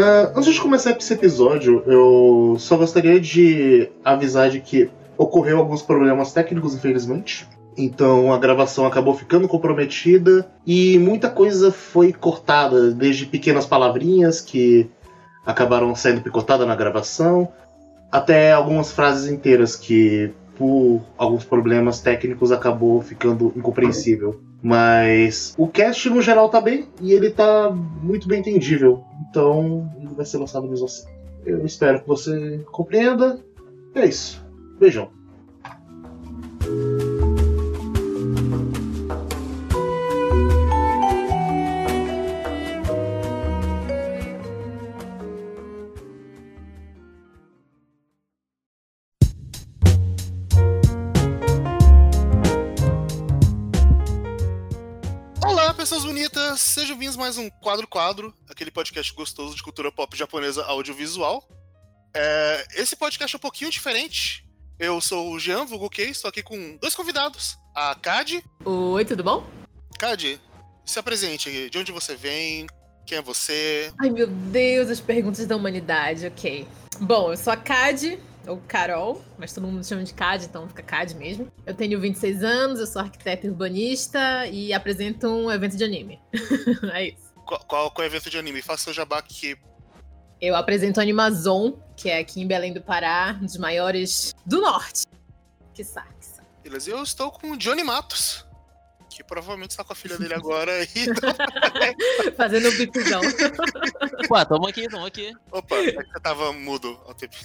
Uh, antes de começar esse episódio, eu só gostaria de avisar de que ocorreu alguns problemas técnicos, infelizmente. Então a gravação acabou ficando comprometida e muita coisa foi cortada, desde pequenas palavrinhas que acabaram sendo picotadas na gravação, até algumas frases inteiras que, por alguns problemas técnicos, acabou ficando incompreensível. Mas o cast no geral tá bem e ele tá muito bem entendível. Então ele vai ser lançado mesmo assim. Eu espero que você compreenda. É isso. Beijão. Mais um Quadro Quadro, aquele podcast gostoso de cultura pop japonesa audiovisual. É, esse podcast é um pouquinho diferente. Eu sou o Jean Vulgo estou aqui com dois convidados. A Cade. Oi, tudo bom? Cade, se apresente. De onde você vem? Quem é você? Ai, meu Deus, as perguntas da humanidade, ok. Bom, eu sou a Cade, ou Carol, mas todo mundo me chama de CAD, então fica CAD mesmo. Eu tenho 26 anos, eu sou arquiteta urbanista e apresento um evento de anime. é isso. Qual, qual, qual é o evento de anime? Faça seu jabá aqui. Eu apresento a Animazon, que é aqui em Belém do Pará, um dos maiores do norte. Que que sabe. Beleza, eu estou com o Johnny Matos que provavelmente está com a filha dele agora e Fazendo um bipzão. Ué, tamo aqui, tamo aqui. Opa, é que você tava mudo ao tempo.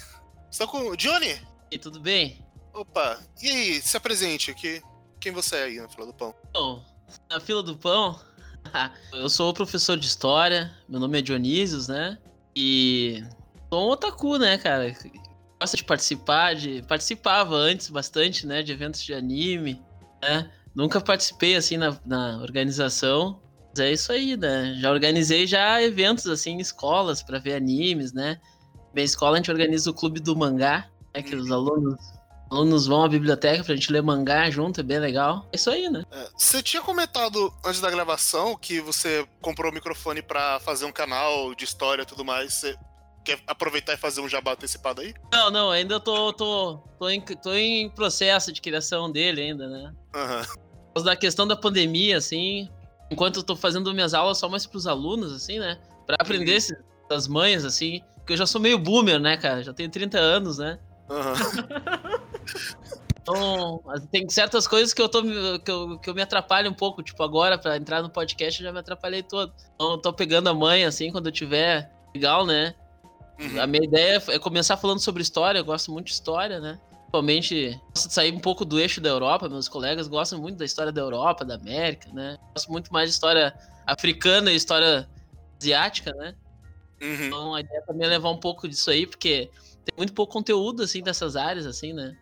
Estou com o Johnny? E tudo bem? Opa, e aí, se apresente aqui. Quem você é aí na fila do pão? Bom, na fila do pão, eu sou professor de história, meu nome é Dionísios, né? E sou um otaku, né, cara? Gosta de participar, de. Participava antes bastante, né? De eventos de anime, né? Nunca participei assim na, na organização. Mas é isso aí, né? Já organizei já eventos assim em escolas para ver animes, né? Minha escola a gente organiza o clube do mangá, né, que os alunos, alunos vão à biblioteca pra gente ler mangá junto, é bem legal. É isso aí, né? É, você tinha comentado antes da gravação que você comprou o microfone para fazer um canal de história e tudo mais. Você quer aproveitar e fazer um jabá antecipado aí? Não, não, ainda tô, tô, tô, em, tô em processo de criação dele ainda, né? Uhum. Por causa da questão da pandemia, assim, enquanto eu tô fazendo minhas aulas só mais pros alunos, assim, né? Pra aprender uhum. das mães, assim, porque eu já sou meio boomer, né, cara? Já tenho 30 anos, né? Uhum. então, tem certas coisas que eu, tô, que, eu, que eu me atrapalho um pouco. Tipo, agora, pra entrar no podcast, eu já me atrapalhei todo. Então, eu tô pegando a mãe, assim, quando eu tiver legal, né? Uhum. A minha ideia é começar falando sobre história. Eu gosto muito de história, né? Principalmente, gosto de sair um pouco do eixo da Europa. Meus colegas gostam muito da história da Europa, da América, né? Gosto muito mais de história africana e história asiática, né? Uhum. Então a ideia também é levar um pouco disso aí, porque tem muito pouco conteúdo, assim, dessas áreas, assim, né?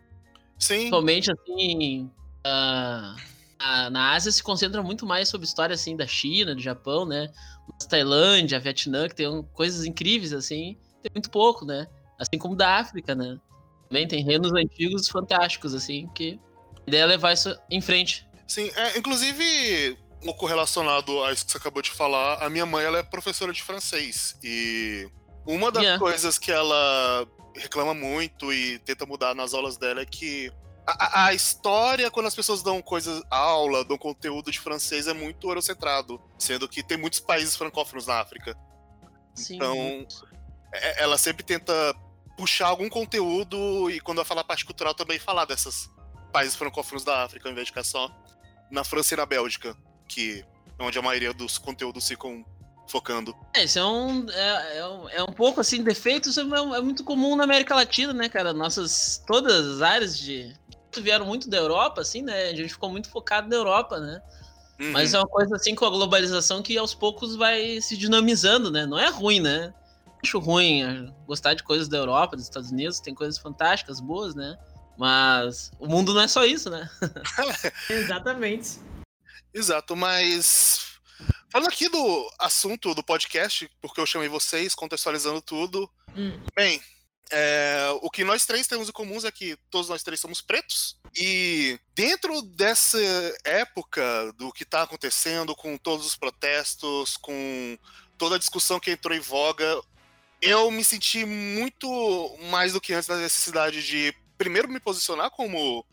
Sim. Principalmente, assim, uh, a, na Ásia se concentra muito mais sobre história, assim, da China, do Japão, né? Mas Tailândia, Vietnã, que tem coisas incríveis, assim, tem muito pouco, né? Assim como da África, né? Também tem reinos antigos fantásticos, assim, que a ideia é levar isso em frente. Sim, é, inclusive, um pouco relacionado a isso que você acabou de falar, a minha mãe ela é professora de francês. E uma das yeah. coisas que ela reclama muito e tenta mudar nas aulas dela é que a, a, história, quando as pessoas dão coisas, aula, dão conteúdo de francês, é muito eurocentrado, sendo que tem muitos países francófonos na África. Sim. Então, é, ela sempre tenta puxar algum conteúdo e quando ela fala parte cultural também falar desses países francófonos da África, ao invés de ficar só na França e na Bélgica que é onde a maioria dos conteúdos ficam focando. É, isso é um, é, é um, é um pouco assim, defeitos é, é, muito comum na América Latina, né, cara? Nossas, todas as áreas de. vieram muito da Europa, assim, né? A gente ficou muito focado na Europa, né? Uhum. Mas é uma coisa assim com a globalização que aos poucos vai se dinamizando, né? Não é ruim, né? Acho ruim é, gostar de coisas da Europa, dos Estados Unidos, tem coisas fantásticas, boas, né? Mas o mundo não é só isso, né? Exatamente. Exato, mas falando aqui do assunto do podcast, porque eu chamei vocês, contextualizando tudo. Hum. Bem, é, o que nós três temos em comum é que todos nós três somos pretos. E dentro dessa época do que está acontecendo, com todos os protestos, com toda a discussão que entrou em voga, eu me senti muito mais do que antes da necessidade de primeiro me posicionar como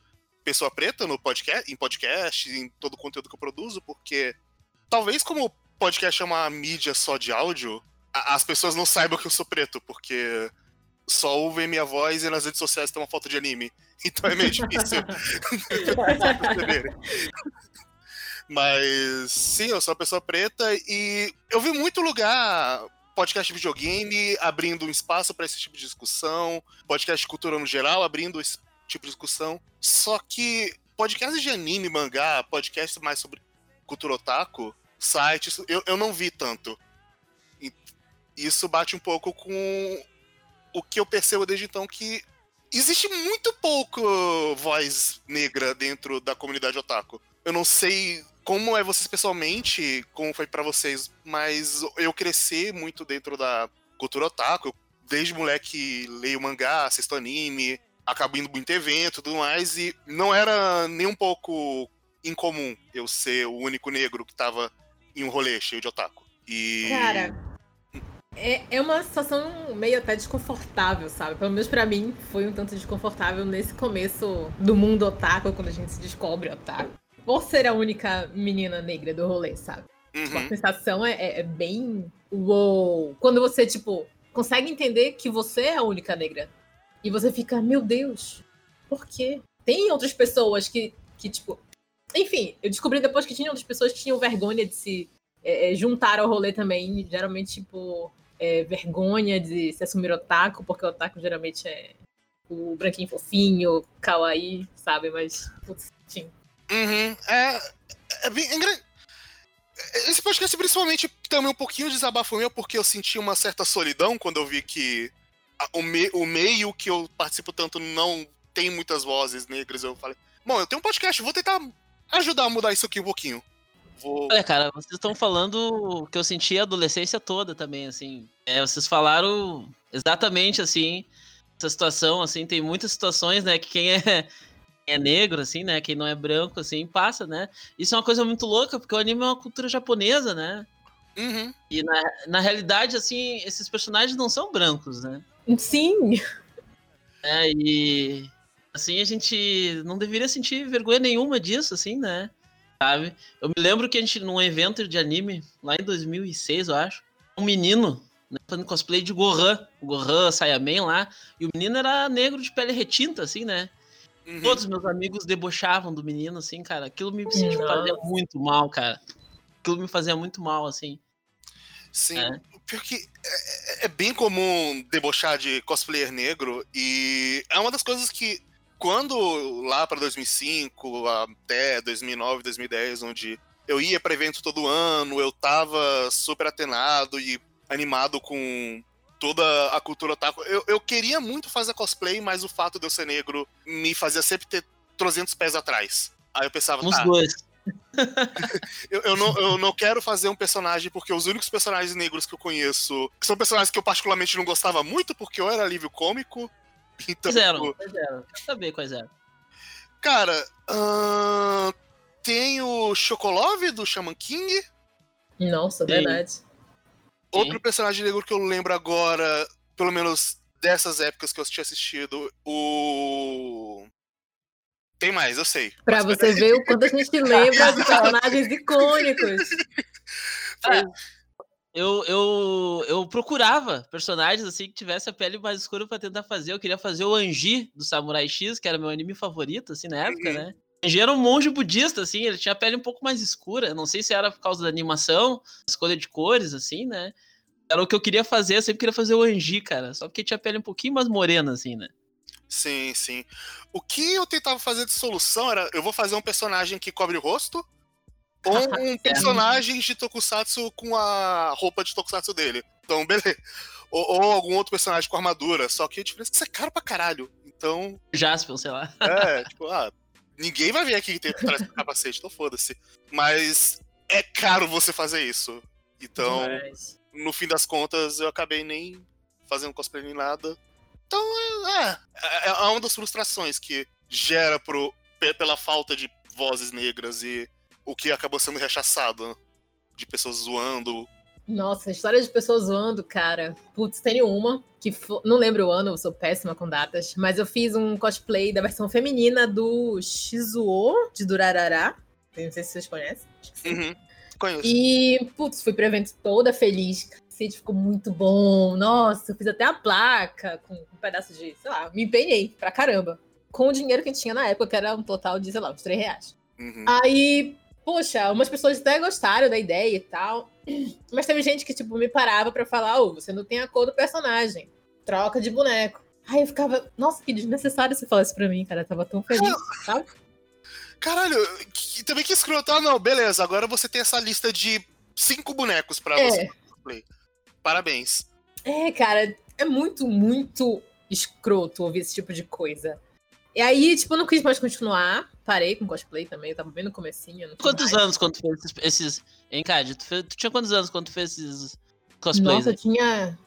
pessoa preta no podcast, em podcast, em todo o conteúdo que eu produzo, porque talvez como podcast é uma mídia só de áudio, as pessoas não saibam que eu sou preto, porque só ouvem minha voz e nas redes sociais tem uma foto de anime. Então é meio difícil. Mas sim, eu sou uma pessoa preta e eu vi muito lugar podcast de videogame abrindo um espaço para esse tipo de discussão, podcast de cultura no geral abrindo esse tipo de discussão. Só que podcasts de anime, mangá, podcasts mais sobre cultura otaku, sites, eu, eu não vi tanto. E isso bate um pouco com o que eu percebo desde então que existe muito pouco voz negra dentro da comunidade otaku. Eu não sei como é vocês pessoalmente, como foi para vocês, mas eu cresci muito dentro da cultura otaku. desde moleque leio mangá, assisto anime, acabo indo muito evento e tudo mais, e não era nem um pouco incomum eu ser o único negro que tava em um rolê cheio de otaku. E. Cara, é, é uma situação meio até desconfortável, sabe? Pelo menos para mim foi um tanto desconfortável nesse começo do mundo otaku, quando a gente se descobre otaku. Por ser a única menina negra do rolê, sabe? Uhum. Tipo, a sensação é, é, é bem. Uou! Quando você, tipo, consegue entender que você é a única negra. E você fica, meu Deus, por quê? Tem outras pessoas que, que tipo. Enfim, eu descobri depois que tinha outras pessoas que tinham vergonha de se é, é juntar ao rolê também. Geralmente, tipo, é, vergonha de se assumir otaku, porque o otaku geralmente é o branquinho fofinho, kawaii, sabe? Mas, putz, sim. Uhum. É, é bem. É esse podcast, principalmente, também um pouquinho desabafo meu, porque eu senti uma certa solidão quando eu vi que o, me, o meio que eu participo tanto não tem muitas vozes negras. Eu falei, bom, eu tenho um podcast, vou tentar ajudar a mudar isso aqui um pouquinho. Vou... Olha, cara, vocês estão falando que eu senti a adolescência toda também, assim. É, vocês falaram exatamente assim, essa situação, assim, tem muitas situações, né, que quem é, é negro, assim, né, quem não é branco, assim, passa, né. Isso é uma coisa muito louca, porque o anime é uma cultura japonesa, né. Uhum. E na, na realidade, assim, esses personagens não são brancos, né. Sim. É, e assim, a gente não deveria sentir vergonha nenhuma disso, assim, né? sabe? Eu me lembro que a gente, num evento de anime, lá em 2006, eu acho, um menino né, fazendo cosplay de Gohan, o Gohan Saiyaman lá, e o menino era negro de pele retinta, assim, né? Uhum. Todos os meus amigos debochavam do menino, assim, cara. Aquilo me fazia muito mal, cara. Aquilo me fazia muito mal, assim. Sim, é. Porque é, é, bem comum debochar de cosplayer negro e é uma das coisas que quando lá para 2005 até 2009, 2010, onde eu ia para evento todo ano, eu tava super atenado e animado com toda a cultura otaku. Eu, eu queria muito fazer cosplay, mas o fato de eu ser negro me fazia sempre ter 300 pés atrás. Aí eu pensava, Os tá, dois. Eu, eu, não, eu não quero fazer um personagem porque os únicos personagens negros que eu conheço que são personagens que eu particularmente não gostava muito porque eu era alívio cômico então, quais eram? Quais eram? Quero saber quais eram. Cara, uh, tem o Chocolove do Shaman King. Nossa, Sim. verdade. Outro Sim. personagem negro que eu lembro agora, pelo menos dessas épocas que eu tinha assistido, o. Tem mais, eu sei. Pra você ver o quanto a gente lembra de personagens icônicos. É, eu, eu, eu procurava personagens assim que tivesse a pele mais escura para tentar fazer. Eu queria fazer o Anji do Samurai X, que era meu anime favorito, assim, na época, uhum. né? Anji era um monge budista, assim, ele tinha a pele um pouco mais escura. Não sei se era por causa da animação, escolha de cores, assim, né? Era o que eu queria fazer, eu sempre queria fazer o Anji, cara. Só porque tinha a pele um pouquinho mais morena, assim, né? Sim, sim. O que eu tentava fazer de solução era: eu vou fazer um personagem que cobre o rosto, ou um personagem de Tokusatsu com a roupa de Tokusatsu dele. Então, beleza. Ou, ou, algum outro personagem com armadura. Só que a diferença é que isso é caro pra caralho. Então. Jaspion, sei lá. É, tipo, ah, ninguém vai vir aqui ter traz um capacete, então foda-se. Mas é caro você fazer isso. Então, Demais. no fim das contas, eu acabei nem fazendo cosplay nem nada. Então, é, é, é uma das frustrações que gera pro, pela falta de vozes negras e o que acabou sendo rechaçado, de pessoas zoando Nossa, história de pessoas zoando, cara. Putz, tem uma que não lembro o ano, eu sou péssima com datas, mas eu fiz um cosplay da versão feminina do Shizuo de Durarará. Não sei se vocês conhecem. Uhum. Conheço. E, putz, fui pro evento toda feliz. Cacete, ficou muito bom. Nossa, eu fiz até a placa com um pedaço de, sei lá, me empenhei pra caramba. Com o dinheiro que tinha na época, que era um total de, sei lá, uns 3 reais. Uhum. Aí, poxa, umas pessoas até gostaram da ideia e tal. Mas teve gente que, tipo, me parava pra falar, ô, oh, você não tem a cor do personagem. Troca de boneco. Aí eu ficava, nossa, que desnecessário você falar isso pra mim, cara. Eu tava tão feliz, sabe? Caralho, que, também que escroto. Ah, não, beleza. Agora você tem essa lista de cinco bonecos pra É. você. Parabéns. É, cara, é muito, muito escroto ouvir esse tipo de coisa. E aí, tipo, eu não quis mais continuar. Parei com cosplay também, eu tava bem no comecinho. Quantos mais. anos quando tu fez esses. esses... Hein, Cade? Tu, fez- tu tinha quantos anos quando tu fez esses cosplays? Nossa, eu tinha,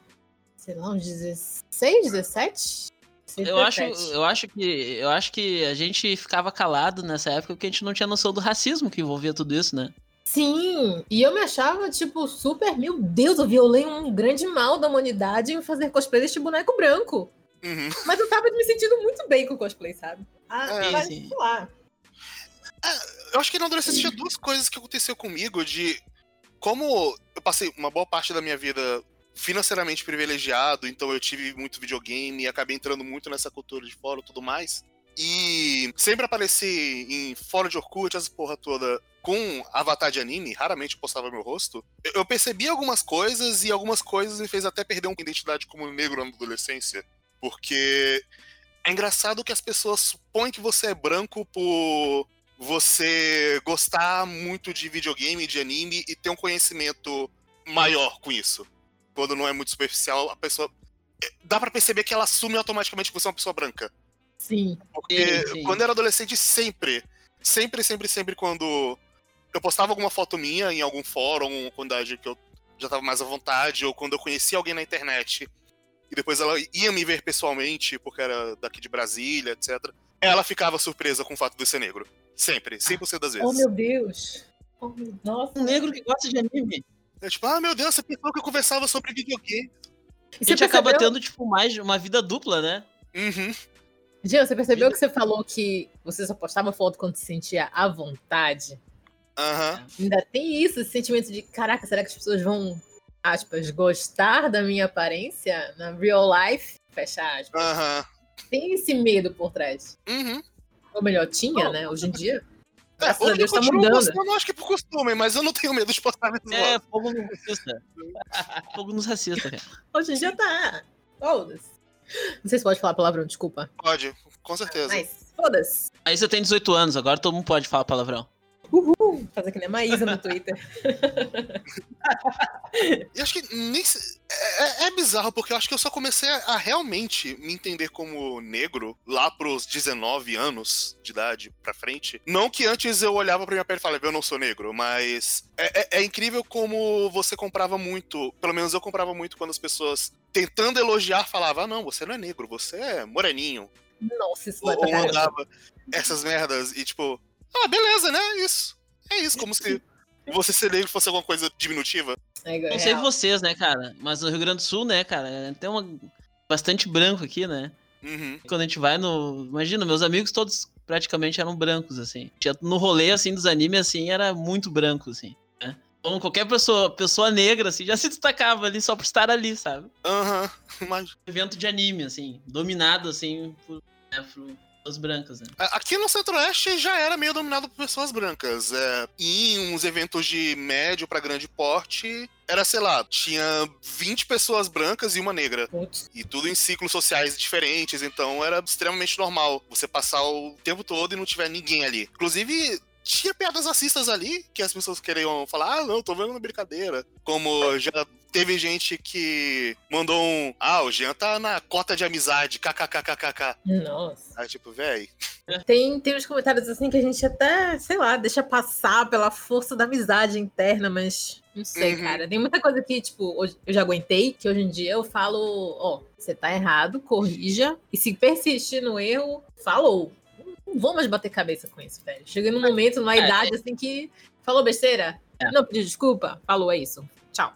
sei lá, uns 16, 17? Eu acho, 17. eu acho que eu acho que a gente ficava calado nessa época porque a gente não tinha noção do racismo que envolvia tudo isso, né? Sim, e eu me achava, tipo, super, meu Deus, eu violei um grande mal da humanidade em fazer cosplay deste boneco branco. Uhum. Mas eu tava me sentindo muito bem com o cosplay, sabe? Ah, É, mas, sim. sei lá. Eu acho que na adolescência tinha duas coisas que aconteceu comigo de como eu passei uma boa parte da minha vida financeiramente privilegiado, então eu tive muito videogame e acabei entrando muito nessa cultura de fórum e tudo mais. E sempre apareci em fórum de Orkut, essa porra toda, com avatar de anime, raramente postava meu rosto. Eu- Eu percebi algumas coisas e algumas coisas me fez até perder uma identidade como negro na adolescência. Porque é engraçado que as pessoas supõem que você é branco por você gostar muito de videogame, de anime e ter um conhecimento maior com isso. Quando não é muito superficial, a pessoa. é, Dá pra perceber que ela assume automaticamente que você é uma pessoa branca. Sim. Porque Sim, sim. quando eu era adolescente, sempre, sempre, sempre, sempre, quando eu postava alguma foto minha em algum fórum, uma comunidade que eu já tava mais à vontade, ou quando eu conhecia alguém na internet, e depois ela ia me ver pessoalmente, porque era daqui de Brasília, etc., ela ficava surpresa com o fato de eu ser negro. Sempre, 100% das vezes. Oh, meu Deus. Oh, meu... Nossa. Um negro que gosta de anime. É tipo, ah, meu Deus, você pensou que eu conversava sobre videogame. E A gente você acaba percebeu- tendo, tipo, mais uma vida dupla, né? Uhum. Jean, você percebeu que você falou que você só postava foto quando se sentia à vontade? Aham. Ainda tem isso, esse sentimento de, caraca, será que as pessoas vão, aspas, gostar da minha aparência na real life? Fecha aspas. Aham. Tem esse medo por trás. Uhum. Ou melhor, tinha, Oh, né? Hoje em dia. É, Graças hoje eu Deus tá mudando. postando, acho que por costume, mas eu não tenho medo de postar mesmo. É, fogo nos racista. fogo nos racista, cara. Hoje em dia tá. Foda-se. Não sei se pode falar palavrão, desculpa. Pode, com certeza. Mas foda-se. Aí você tem 18 anos, agora todo mundo pode falar palavrão. Uhul. Fazer que nem a Maísa no Twitter. E acho que nem é, é- é bizarro, porque eu acho que eu só comecei a, realmente me entender como negro lá pros 19 anos de idade pra frente. Não que antes eu olhava pra minha pele e falava, eu não sou negro, mas é, é- é incrível como você comprava muito, pelo menos eu comprava muito quando as pessoas tentando elogiar falavam, ah, não, você não é negro, você é moreninho. Nossa, isso Ou, vai ou caramba. mandava essas merdas e tipo, ah, beleza, né? Isso. É isso, como se você ser negro fosse alguma coisa diminutiva. É, Não sei vocês, né, cara? Mas no Rio Grande do Sul, né, cara, tem uma bastante branco aqui, né? Uhum. Quando a gente vai no. Imagina, meus amigos todos praticamente eram brancos, assim. No rolê, assim, dos animes, assim, era muito branco, assim. Né? Então, qualquer pessoa, pessoa negra, assim, já se destacava ali só por estar ali, sabe? Aham, mas Evento de anime, assim, dominado, assim, por, né, por pessoas brancas, né? a- aqui no Centro-Oeste já era meio dominado por pessoas brancas. É, e em uns eventos de médio pra grande porte, era, sei lá, tinha 20 pessoas brancas e uma negra. Putz. E tudo em ciclos sociais diferentes, então era extremamente normal você passar o tempo todo e não tiver ninguém ali. Inclusive, tinha piadas racistas ali que as pessoas queriam falar, ah, não, tô vendo uma brincadeira. Como já teve gente que mandou um, ah, o Jean tá na cota de amizade, kkkkk. Nossa. Aí, tipo, véi. Tem, tem uns comentários assim que a gente até, sei lá, deixa passar pela força da amizade interna, mas não sei, Uhum. cara. Tem muita coisa que, tipo, hoje- eu já aguentei, que hoje em dia eu falo, ó, você tá errado, corrija. E se persistir no erro, falou. Não vou mais bater cabeça com isso, velho. Cheguei num momento, numa É, idade assim que falou besteira. É. Não pediu desculpa, falou, é isso. Tchau.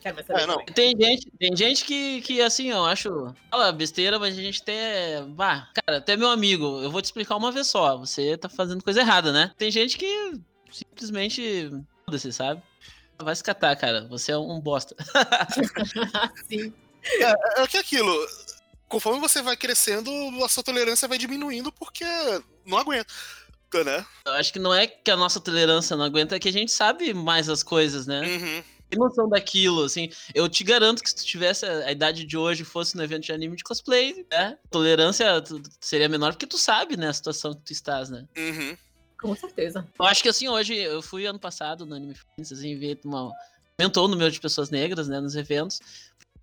Quero saber É, não. também. Tem gente, tem gente que, que assim, eu acho. Fala besteira, mas a gente tem. Bah, cara, até meu amigo, eu vou te explicar uma vez só. Você tá fazendo coisa errada, né? Tem gente que simplesmente. Foda-se, sabe? Vai se catar, cara. Você é um bosta. Sim. É, é que é aquilo. Conforme você vai crescendo, a sua tolerância vai diminuindo porque não aguenta, né? Eu acho que não é que a nossa tolerância não aguenta, é que a gente sabe mais as coisas, né? Uhum. Tem noção daquilo, assim. Eu te garanto que se tu tivesse a idade de hoje e fosse no evento de anime de cosplay, né? Tolerância seria menor porque tu sabe, né, a situação que tu estás, né? Uhum. Com certeza. Eu acho que assim, hoje, eu fui ano passado no Anime Friends, assim, ver uma. Aumentou o número de pessoas negras, né, nos eventos.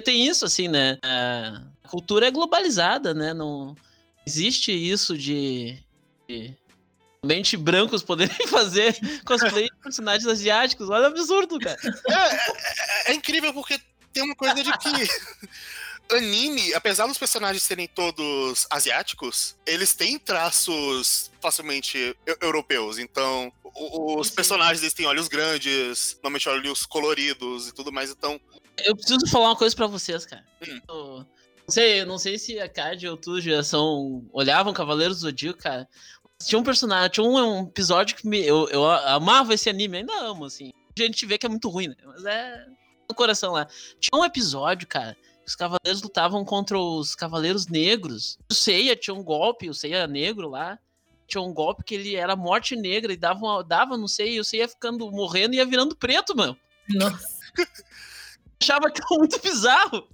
Tem isso, assim, né? A cultura é globalizada, né? Não existe isso de. de somente brancos poderem fazer cosplay de personagens asiáticos. Olha o absurdo, cara. É, é incrível porque tem uma coisa de que anime, apesar dos personagens serem todos asiáticos, eles têm traços facilmente eu- europeus. Então, os personagens eles têm olhos grandes, normalmente olhos coloridos e tudo mais. Então, Eu preciso falar uma coisa pra vocês, cara. Hum. Eu Não sei, não sei se a Cad ou tu já são. olhavam Cavaleiros do Zodíaco, cara. Tinha um personagem, tinha um, um episódio que me, eu, eu amava esse anime, ainda amo, assim. A gente vê que é muito ruim, né? Mas é no coração lá. Tinha um episódio, cara, que os cavaleiros lutavam contra os cavaleiros negros. O Seiya tinha um golpe, o Seiya negro lá. Tinha um golpe que ele era morte negra e dava, uma- dava não sei, e o Seiya ficando morrendo e ia virando preto, mano Nossa. achava aquilo muito bizarro.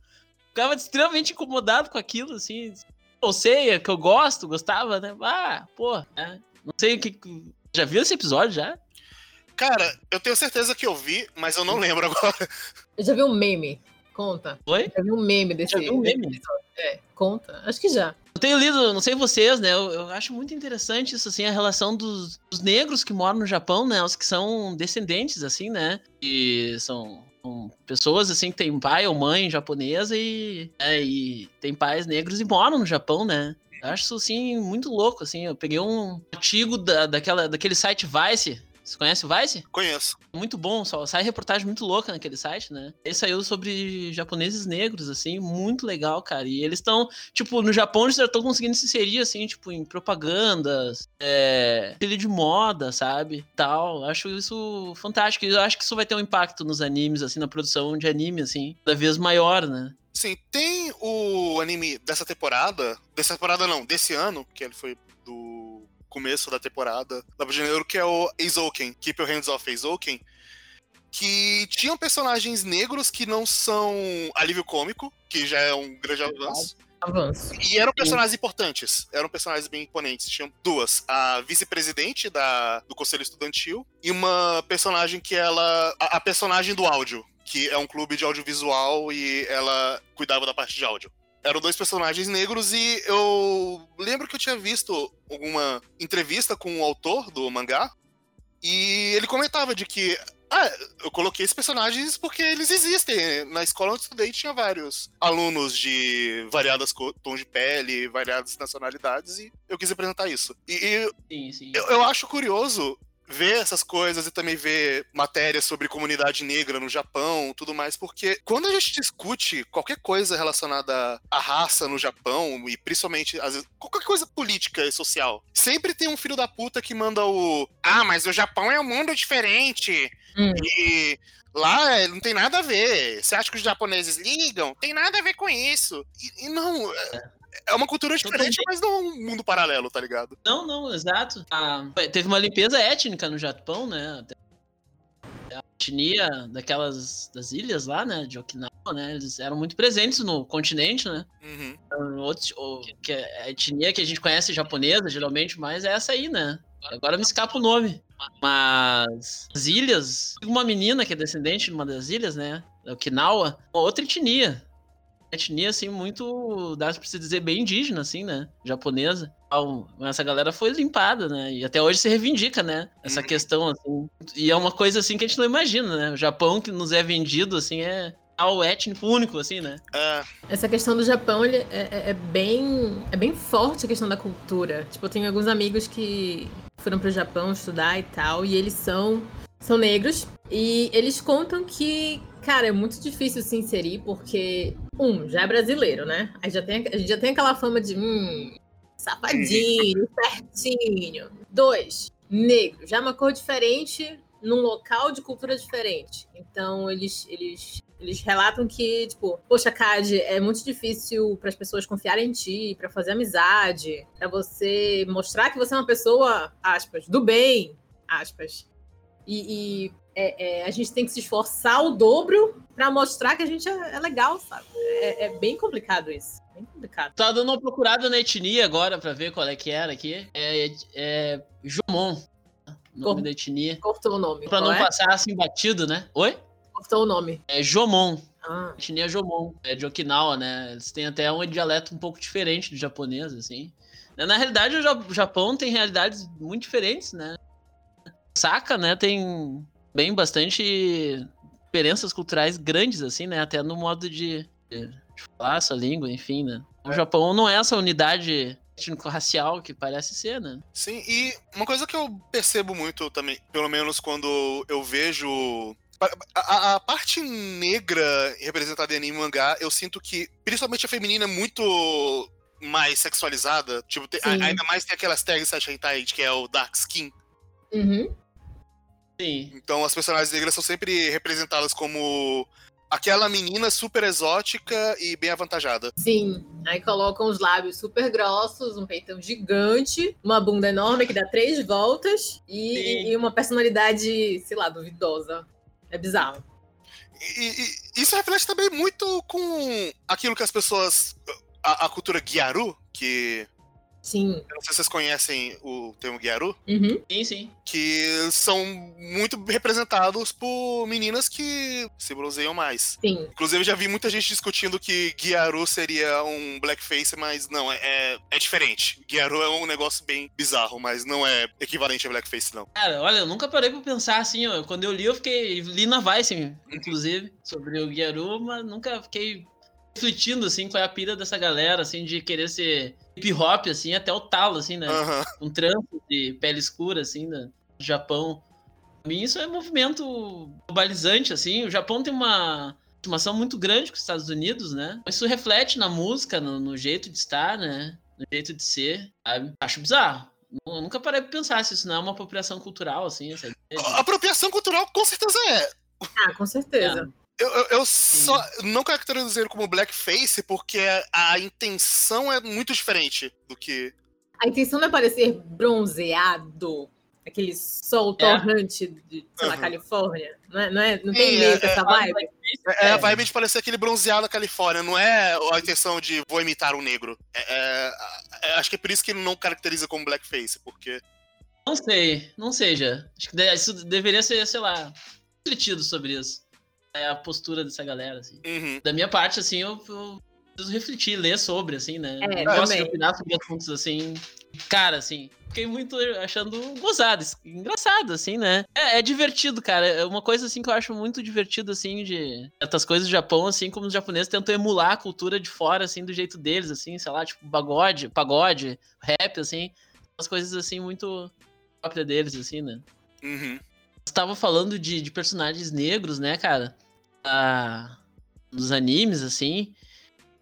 Ficava extremamente incomodado com aquilo, assim. Eu sei, é que eu gosto, gostava, né? Ah, pô, né? Não sei o que. Já viu esse episódio já? cara, eu tenho certeza que eu vi, mas eu não lembro agora. Eu já vi um meme. Conta. Foi? Já vi um meme desse. Já viu um meme? desse episódio. É, conta. Acho que já. Eu tenho lido, não sei vocês, né? Eu, eu acho muito interessante isso, assim, a relação dos, dos negros que moram no Japão, né? Os que são descendentes, assim, né? E são, são pessoas, assim, que têm pai ou mãe japonesa e, é, e tem pais negros e moram no Japão, né? Eu acho isso, assim, muito louco, assim. Eu peguei um artigo da, daquela, daquele site Vice. Você conhece o Vice? Conheço. muito bom, só sai reportagem muito louca naquele site, né? Ele saiu sobre japoneses negros, assim, muito legal, cara. E eles estão, tipo, no Japão eles já estão conseguindo se inserir, assim, tipo, em propagandas, é, de moda, sabe? Tal. Acho isso fantástico. E eu acho que isso vai ter um impacto nos animes, assim, na produção de anime, assim, cada vez maior, né? Sim, tem o anime dessa temporada, dessa temporada não, desse ano, que ele foi do começo da temporada, lá pro janeiro, que é o Eizouken, Keep Your Hands Off Eizouken, que tinham personagens negros que não são alívio cômico, que já é um grande avanço, Avanço. e eram personagens importantes, eram personagens bem imponentes. Tinham duas: a vice-presidente da- do Conselho Estudantil e uma personagem que ela. A, a personagem do áudio, que é um clube de audiovisual e ela cuidava da parte de áudio. Eram dois personagens negros e eu lembro que eu tinha visto alguma entrevista com o autor do mangá e ele comentava de que ah, eu coloquei esses personagens porque eles existem. Na escola onde eu estudei tinha vários alunos de variadas co- tons de pele, variadas nacionalidades, e eu quis apresentar isso. E, e Sim, sim. eu, eu acho curioso ver essas coisas e também ver matérias sobre comunidade negra no Japão, tudo mais, porque quando a gente discute qualquer coisa relacionada à raça no Japão, e principalmente, às vezes, qualquer coisa política e social, sempre tem um filho da puta que manda o Ah, mas o Japão é um mundo diferente, Hum. e lá é, não tem nada a ver. Você acha que os japoneses ligam? Tem nada a ver com isso. E, e não. é- É uma cultura diferente, mas não um mundo paralelo, tá ligado? Não, não, exato. Ah, teve uma limpeza étnica no Japão, né? A etnia daquelas das ilhas lá, né? De Okinawa, né? Eles eram muito presentes no continente, né? Uhum. Outros, o- que é a etnia que a gente conhece japonesa, geralmente, mas é essa aí, né? Agora me escapa o nome. Mas as ilhas, uma menina que é descendente de uma das ilhas, né? Okinawa, uma outra etnia. Etnia, assim, muito, dá pra se dizer, bem indígena, assim, né? Japonesa. Então, Essa galera foi limpada, né? E até hoje se reivindica, né? Essa Uhum. questão, assim. E é uma coisa, assim, que a gente não imagina, né? O Japão que nos é vendido, assim, é ao étnico único, assim, né? É, Essa questão do Japão ele é, é- é bem é bem forte a questão da cultura. Tipo, eu tenho alguns amigos que foram pro Japão estudar e tal, e eles são são negros e eles contam que Cara, é muito difícil se inserir porque, um, já é brasileiro, né? A gente já tem, a gente já tem aquela fama de, hum, safadinho, certinho. Dois, negro. Já é uma cor diferente num local de cultura diferente. Então, eles, eles, eles relatam que, tipo, poxa, Cad, é muito difícil para as pessoas confiarem em ti, para fazer amizade, para você mostrar que você é uma pessoa, aspas, do bem, aspas. E, e é, é, a gente tem que se esforçar o dobro para mostrar que a gente é, é legal, sabe? É, é, bem complicado isso. Bem complicado. Tá dando uma procurada na etnia agora para ver qual é que era aqui. É, é Jomon nome Cor... da etnia. Cortou o nome. Pra não é? passar assim batido, né? Oi? Cortou o nome. É Jomon. Ah. Etnia Jomon. É de Okinawa, né? Eles têm até um dialeto um pouco diferente do japonês, assim. Na realidade, o Japão tem realidades muito diferentes, né? Saca, né? Tem bem bastante diferenças culturais grandes, assim, né? Até no modo de, de falar essa língua, enfim, né? O Japão não é essa unidade étnico-racial que parece ser, né? Sim, e uma coisa que eu percebo muito também, pelo menos quando eu vejo a, a, a, parte negra representada em anime e mangá, eu sinto que, principalmente a feminina, é muito mais sexualizada. Tipo, tem, a, ainda mais tem aquelas tags Hentai, que é o Dark Skin. Uhum. Sim. Então as personagens negras são sempre representadas como aquela menina super exótica e bem avantajada. Sim. Aí colocam os lábios super grossos, um peitão gigante, uma bunda enorme que dá três voltas e, e uma personalidade, sei lá, duvidosa. É bizarro. E, e, isso reflete também muito com aquilo que as pessoas. A, a cultura Gyaru, que Sim. Eu não sei se vocês conhecem o termo Gyaru. Uhum. Sim, sim. Que são muito representados por meninas que se bronzeiam mais. Sim. Inclusive, já vi muita gente discutindo que Gyaru seria um blackface, mas não, é, é, é diferente. Gyaru é um negócio bem bizarro, mas não é equivalente a blackface, não. Cara, olha, eu nunca parei pra pensar assim, ó. Quando eu li, eu fiquei. Li na Vice, inclusive, sobre o Gyaru, mas nunca fiquei refletindo, assim, qual é a pira dessa galera, assim, de querer ser hip hop, assim, até o talo, assim, né? Uhum. Um trampo de pele escura, assim, no Japão. Pra mim, isso é um movimento globalizante, assim. O Japão tem uma estimação muito grande com os Estados Unidos, né? Isso reflete na música, no, no jeito de estar, né? No jeito de ser, sabe? Acho bizarro. Eu nunca parei pra pensar se isso não é uma apropriação cultural, assim. Essa Apropriação cultural, com certeza é. Ah, com certeza. É. Eu, eu, eu só não caracterizo ele como blackface porque a intenção é muito diferente do que. A intenção não é parecer bronzeado, aquele sol é. torrante de, sei lá, Califórnia. Não, é, não, é, não tem é, meio é, essa vibe? É, é, a vibe de parecer aquele bronzeado da Califórnia, não é a intenção de vou imitar um negro. acho que é por isso que ele não caracteriza como blackface, porque. Não sei, não seja. Acho que isso deveria ser, sei lá, refletido sobre isso é a postura dessa galera, assim. Uhum. Da minha parte, assim, eu, eu, preciso refletir, ler sobre, assim, né? É, eu gosto de opinar sobre assuntos, assim, cara, assim, fiquei muito achando gozado, engraçado, assim, né? É, é, divertido, cara. É uma coisa, assim, que eu acho muito divertido, assim, de certas coisas do Japão, assim, como os japoneses tentam emular a cultura de fora, assim, do jeito deles, assim, sei lá, tipo, pagode, pagode, rap, assim, umas coisas, assim, muito próprias deles, assim, né? Uhum estava falando de, de, personagens negros, né, cara? Ah, nos animes, assim.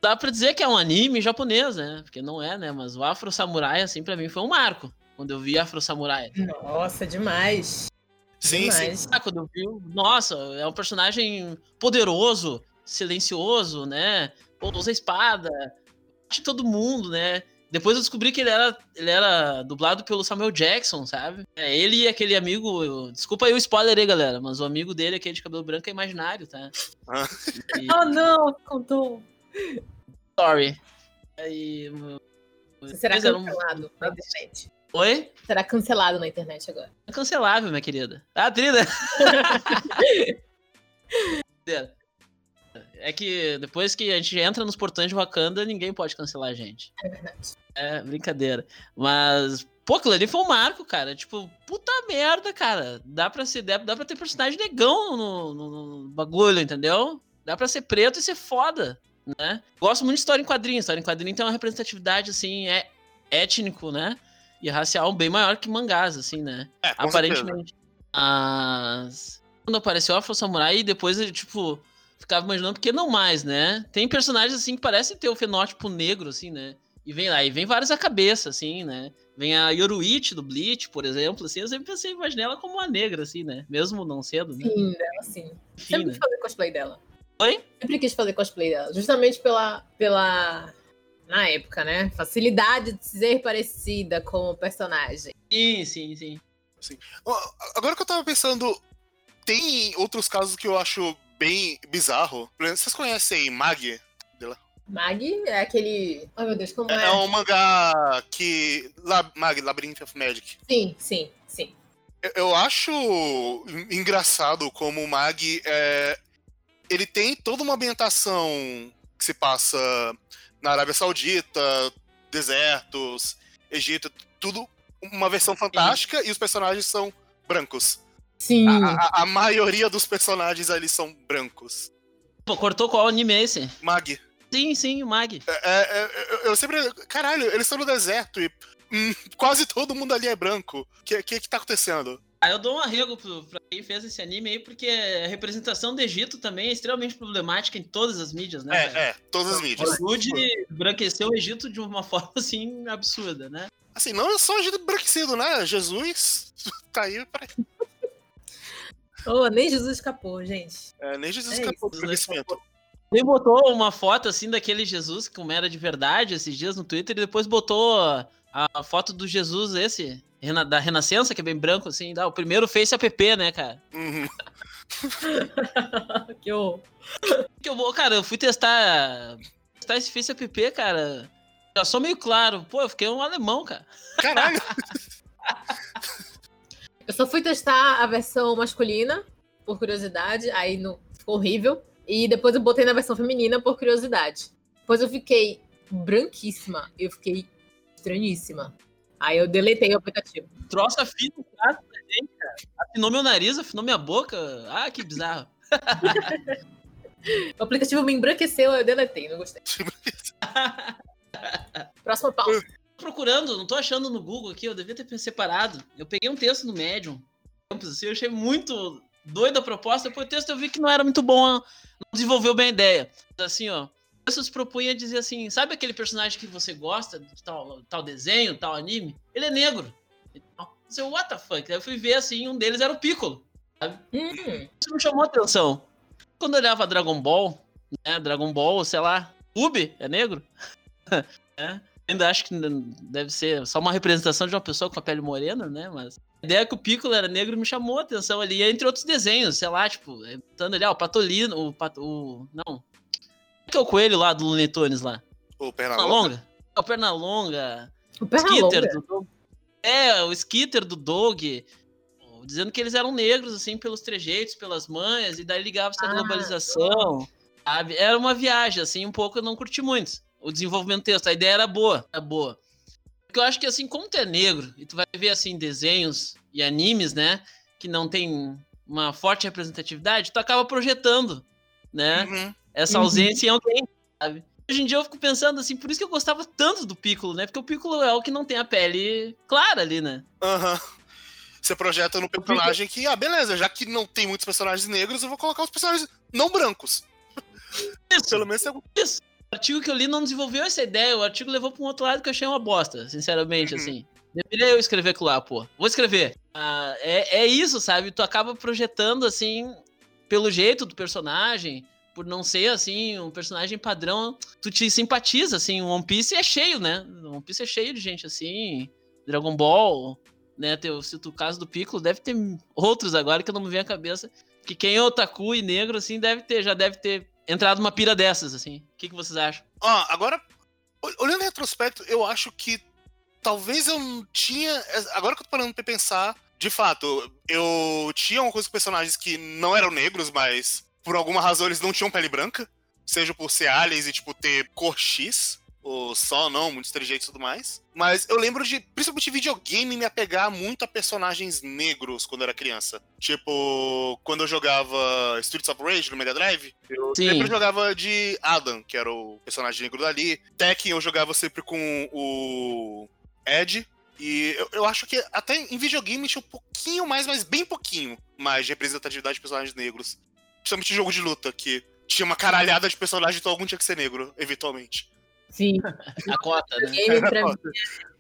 Dá pra dizer que é um anime japonês, né? Porque não é, né? Mas o Afro Samurai, assim, para mim foi um marco. Quando eu vi Afro Samurai. Nossa, demais. Sim, demais. sim. Ah, quando eu vi, nossa, é um personagem poderoso, silencioso, né? Pô, usa espada, de todo mundo, né? Depois eu descobri que ele era, ele era dublado pelo Samuel Jackson, sabe? É, ele e aquele amigo. Eu, desculpa aí o spoiler aí, galera, mas o amigo dele, aquele de cabelo branco, é imaginário, tá? Ah. E... oh, não, contou. Sorry. Aí. Você será cancelado um... na internet. Oi? Será cancelado na internet agora. É cancelável, minha querida. Ah, trilha! É que depois que a gente entra nos portões de Wakanda, ninguém pode cancelar a gente. É verdade. É, brincadeira. Mas, pô, aquilo ali foi um marco, cara. Tipo, puta merda, cara. Dá pra, ser, dá, dá pra ter personagem negão no, no, no bagulho, entendeu? Dá pra ser preto e ser foda, né? Gosto muito de história em quadrinhos. História em quadrinho tem uma representatividade, assim, é étnico, né? E racial bem maior que mangás, assim, né? É, Aparentemente. Mas quando apareceu Afro Samurai, e depois tipo, ficava imaginando, porque não mais, né? Tem personagens assim que parecem ter o fenótipo negro, assim, né? E vem lá, e vem vários à cabeça, assim, né? Vem a Yoruichi do Bleach, por exemplo, assim, eu sempre pensei, imaginei ela como uma negra, assim, né? Mesmo não sendo, né? Sim, dela sim. Enfim, Sempre né? quis fazer cosplay dela. Oi? Sempre quis fazer cosplay dela. Justamente pela. pela. Na época, né? Facilidade de ser parecida com o personagem. Sim, sim, sim. Ó, Agora que eu tava pensando, tem outros casos que eu acho bem bizarro. Vocês conhecem Mag? Mag é aquele. Ai meu Deus, como É, é? é um mangá que. La- Mag, Labyrinth of Magic. Sim, sim, sim. Eu- Eu acho en- engraçado como o Mag é, ele tem toda uma ambientação que se passa na Arábia Saudita, desertos, Egito, tudo uma versão fantástica e os personagens são brancos. Sim. A, a- a maioria dos personagens ali são brancos. Pô, cortou qual anime é esse? Mag. Sim, sim, o Mag. É, é, é, eu- eu sempre. Caralho, eles estão no deserto e hum, quase todo mundo ali é branco. O que, que que tá acontecendo? Ah, eu dou um arrego pro, pra quem fez esse anime aí, porque a representação do Egito também é extremamente problemática em todas as mídias, né? cara? É, é, todas as mídias. Hollywood branqueceu o Egito de uma forma assim absurda, né? Assim, não é só gente embranquecido, né? Jesus tá aí pra. Oh, nem Jesus escapou, gente. É, nem Jesus É escapou do isso, embranquecimento. Ele botou uma foto assim daquele Jesus, como era de verdade, esses dias no Twitter, e depois botou a, foto do Jesus esse, da Renascença, que é bem branco, assim, dá, o primeiro Face app, né, cara? Uhum. que horror. Que eu vou, cara, eu fui testar, testar esse Face app, cara. Já sou meio claro, pô, eu fiquei um alemão, cara. Caralho! Eu só fui testar a versão masculina, por curiosidade, aí não, ficou horrível. E depois eu botei na versão feminina, por curiosidade. Depois eu fiquei branquíssima. Eu fiquei estranhíssima. Aí eu deletei o aplicativo. Da gente, cara. Afinou meu nariz, afinou minha boca. Ah, que bizarro. O aplicativo me embranqueceu, eu deletei, não gostei. Próxima pauta. Procurando, não tô achando no Google aqui, eu devia ter separado. Eu peguei um texto no Medium, assim, eu achei muito doida a proposta, depois o texto eu vi que não era muito bom, não desenvolveu bem a ideia. Assim, ó, se propunha dizer assim, sabe aquele personagem que você gosta, de tal, tal desenho, tal anime? Ele é negro. Eu, what the fuck? Aí eu fui ver, assim, um deles era o Piccolo. Hum, Isso me chamou a atenção. Quando eu olhava Dragon Ball, né, Dragon Ball, sei lá, Ubi é negro? é. Ainda acho que deve ser só uma representação de uma pessoa com a pele morena, né? Mas a ideia que o Piccolo era negro me chamou a atenção ali, entre outros desenhos, sei lá, tipo, botando ali, ó, o Patolino, o, Pat, o não, que é o coelho lá do Looney Tunes lá? O Pernalonga? É o Pernalonga, o perna Skitter longa. do. É, o Skitter do Doug, dizendo que eles eram negros, assim, pelos trejeitos, pelas manhas, e daí ligava-se à Ah, globalização, sabe? Era uma viagem, assim, um pouco eu não curti muito o desenvolvimento do texto. A ideia era boa, era boa. Porque eu acho que, assim, como tu é negro, e tu vai ver, assim, desenhos e animes, né, que não tem uma forte representatividade, tu acaba projetando, né, Uhum. essa Uhum. ausência em alguém, sabe? Hoje em dia eu fico pensando assim, por isso que eu gostava tanto do Piccolo, né? Porque o Piccolo é o que não tem a pele clara ali, né? Aham. Você projeta no personagem que, ah, beleza, já que não tem muitos personagens negros, eu vou colocar os personagens não brancos. Isso, Pelo menos você... isso. O artigo que eu li não desenvolveu essa ideia, o artigo levou pra um outro lado que eu achei uma bosta, sinceramente, Uhum. assim. Deveria eu escrever aquilo lá, pô. Vou escrever. Ah, é, é isso, sabe? Tu acaba projetando, assim, pelo jeito do personagem, por não ser, assim, um personagem padrão, tu te simpatiza, assim. O One Piece é cheio, né? O One Piece é cheio de gente, assim. Dragon Ball, né? Eu cito o caso do Piccolo, deve ter outros agora que eu não me vem à cabeça. Que quem é otaku e negro, assim, deve ter, já deve ter entrado numa pira dessas, assim. O que, que vocês acham? Ó, agora, ol- olhando em retrospecto, eu acho que talvez eu não tinha. Agora que eu tô parando pra pensar, de fato, eu tinha uma coisa com personagens que não eram negros, mas por alguma razão eles não tinham pele branca. Seja por ser aliens e, tipo, ter cor X, ou só não, muitos trejeitos e tudo mais. Mas eu lembro de, principalmente videogame, me apegar muito a personagens negros quando eu era criança. Tipo, quando eu jogava Streets of Rage no Mega Drive, eu Sim. sempre jogava de Adam, que era o personagem negro dali. Tekken eu jogava sempre com o Ed, E eu, eu acho que até em videogame tinha um pouquinho mais, mas bem pouquinho mais de representatividade de personagens negros. Principalmente jogo de luta, que tinha uma caralhada de personagens, então algum tinha que ser negro, eventualmente. Sim. A cota, né? Game, pra mim,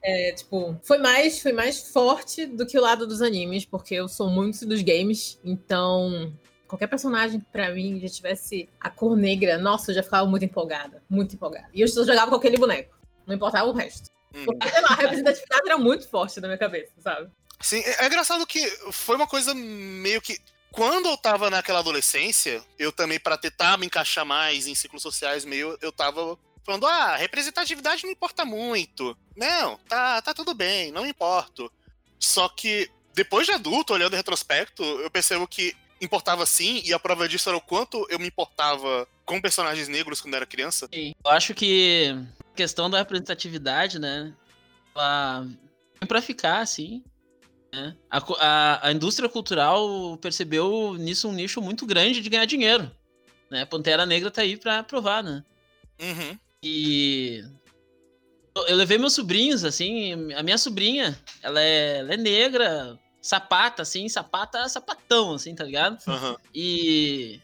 é, tipo, foi mais, foi mais forte do que o lado dos animes, porque eu sou muito dos games, então qualquer personagem que pra mim já tivesse a cor negra, nossa, eu já ficava muito empolgada, muito empolgada. E eu só jogava com aquele boneco, não importava o resto. Hum. Porque, sei lá, a representatividade era muito forte na minha cabeça, sabe? Sim, é, é engraçado que foi uma coisa meio que. Quando eu tava naquela adolescência, eu também, pra tentar me encaixar mais em ciclos sociais, meio, eu tava falando, ah, representatividade não importa muito. Não, tá, tá tudo bem, não importo. Só que depois de adulto, olhando em retrospecto, eu percebo que importava sim, e a prova disso era o quanto eu me importava com personagens negros quando era criança. Sim. Eu acho que a questão da representatividade, né? Ela vem pra ficar, assim. Né? A, a, a indústria cultural percebeu nisso um nicho muito grande de ganhar dinheiro. Né? Pantera Negra tá aí pra provar, né? Uhum. E eu- levei meus sobrinhos, assim, a minha sobrinha, ela é, ela é negra, sapata, assim, sapata, sapatão, assim, tá ligado? Aham. E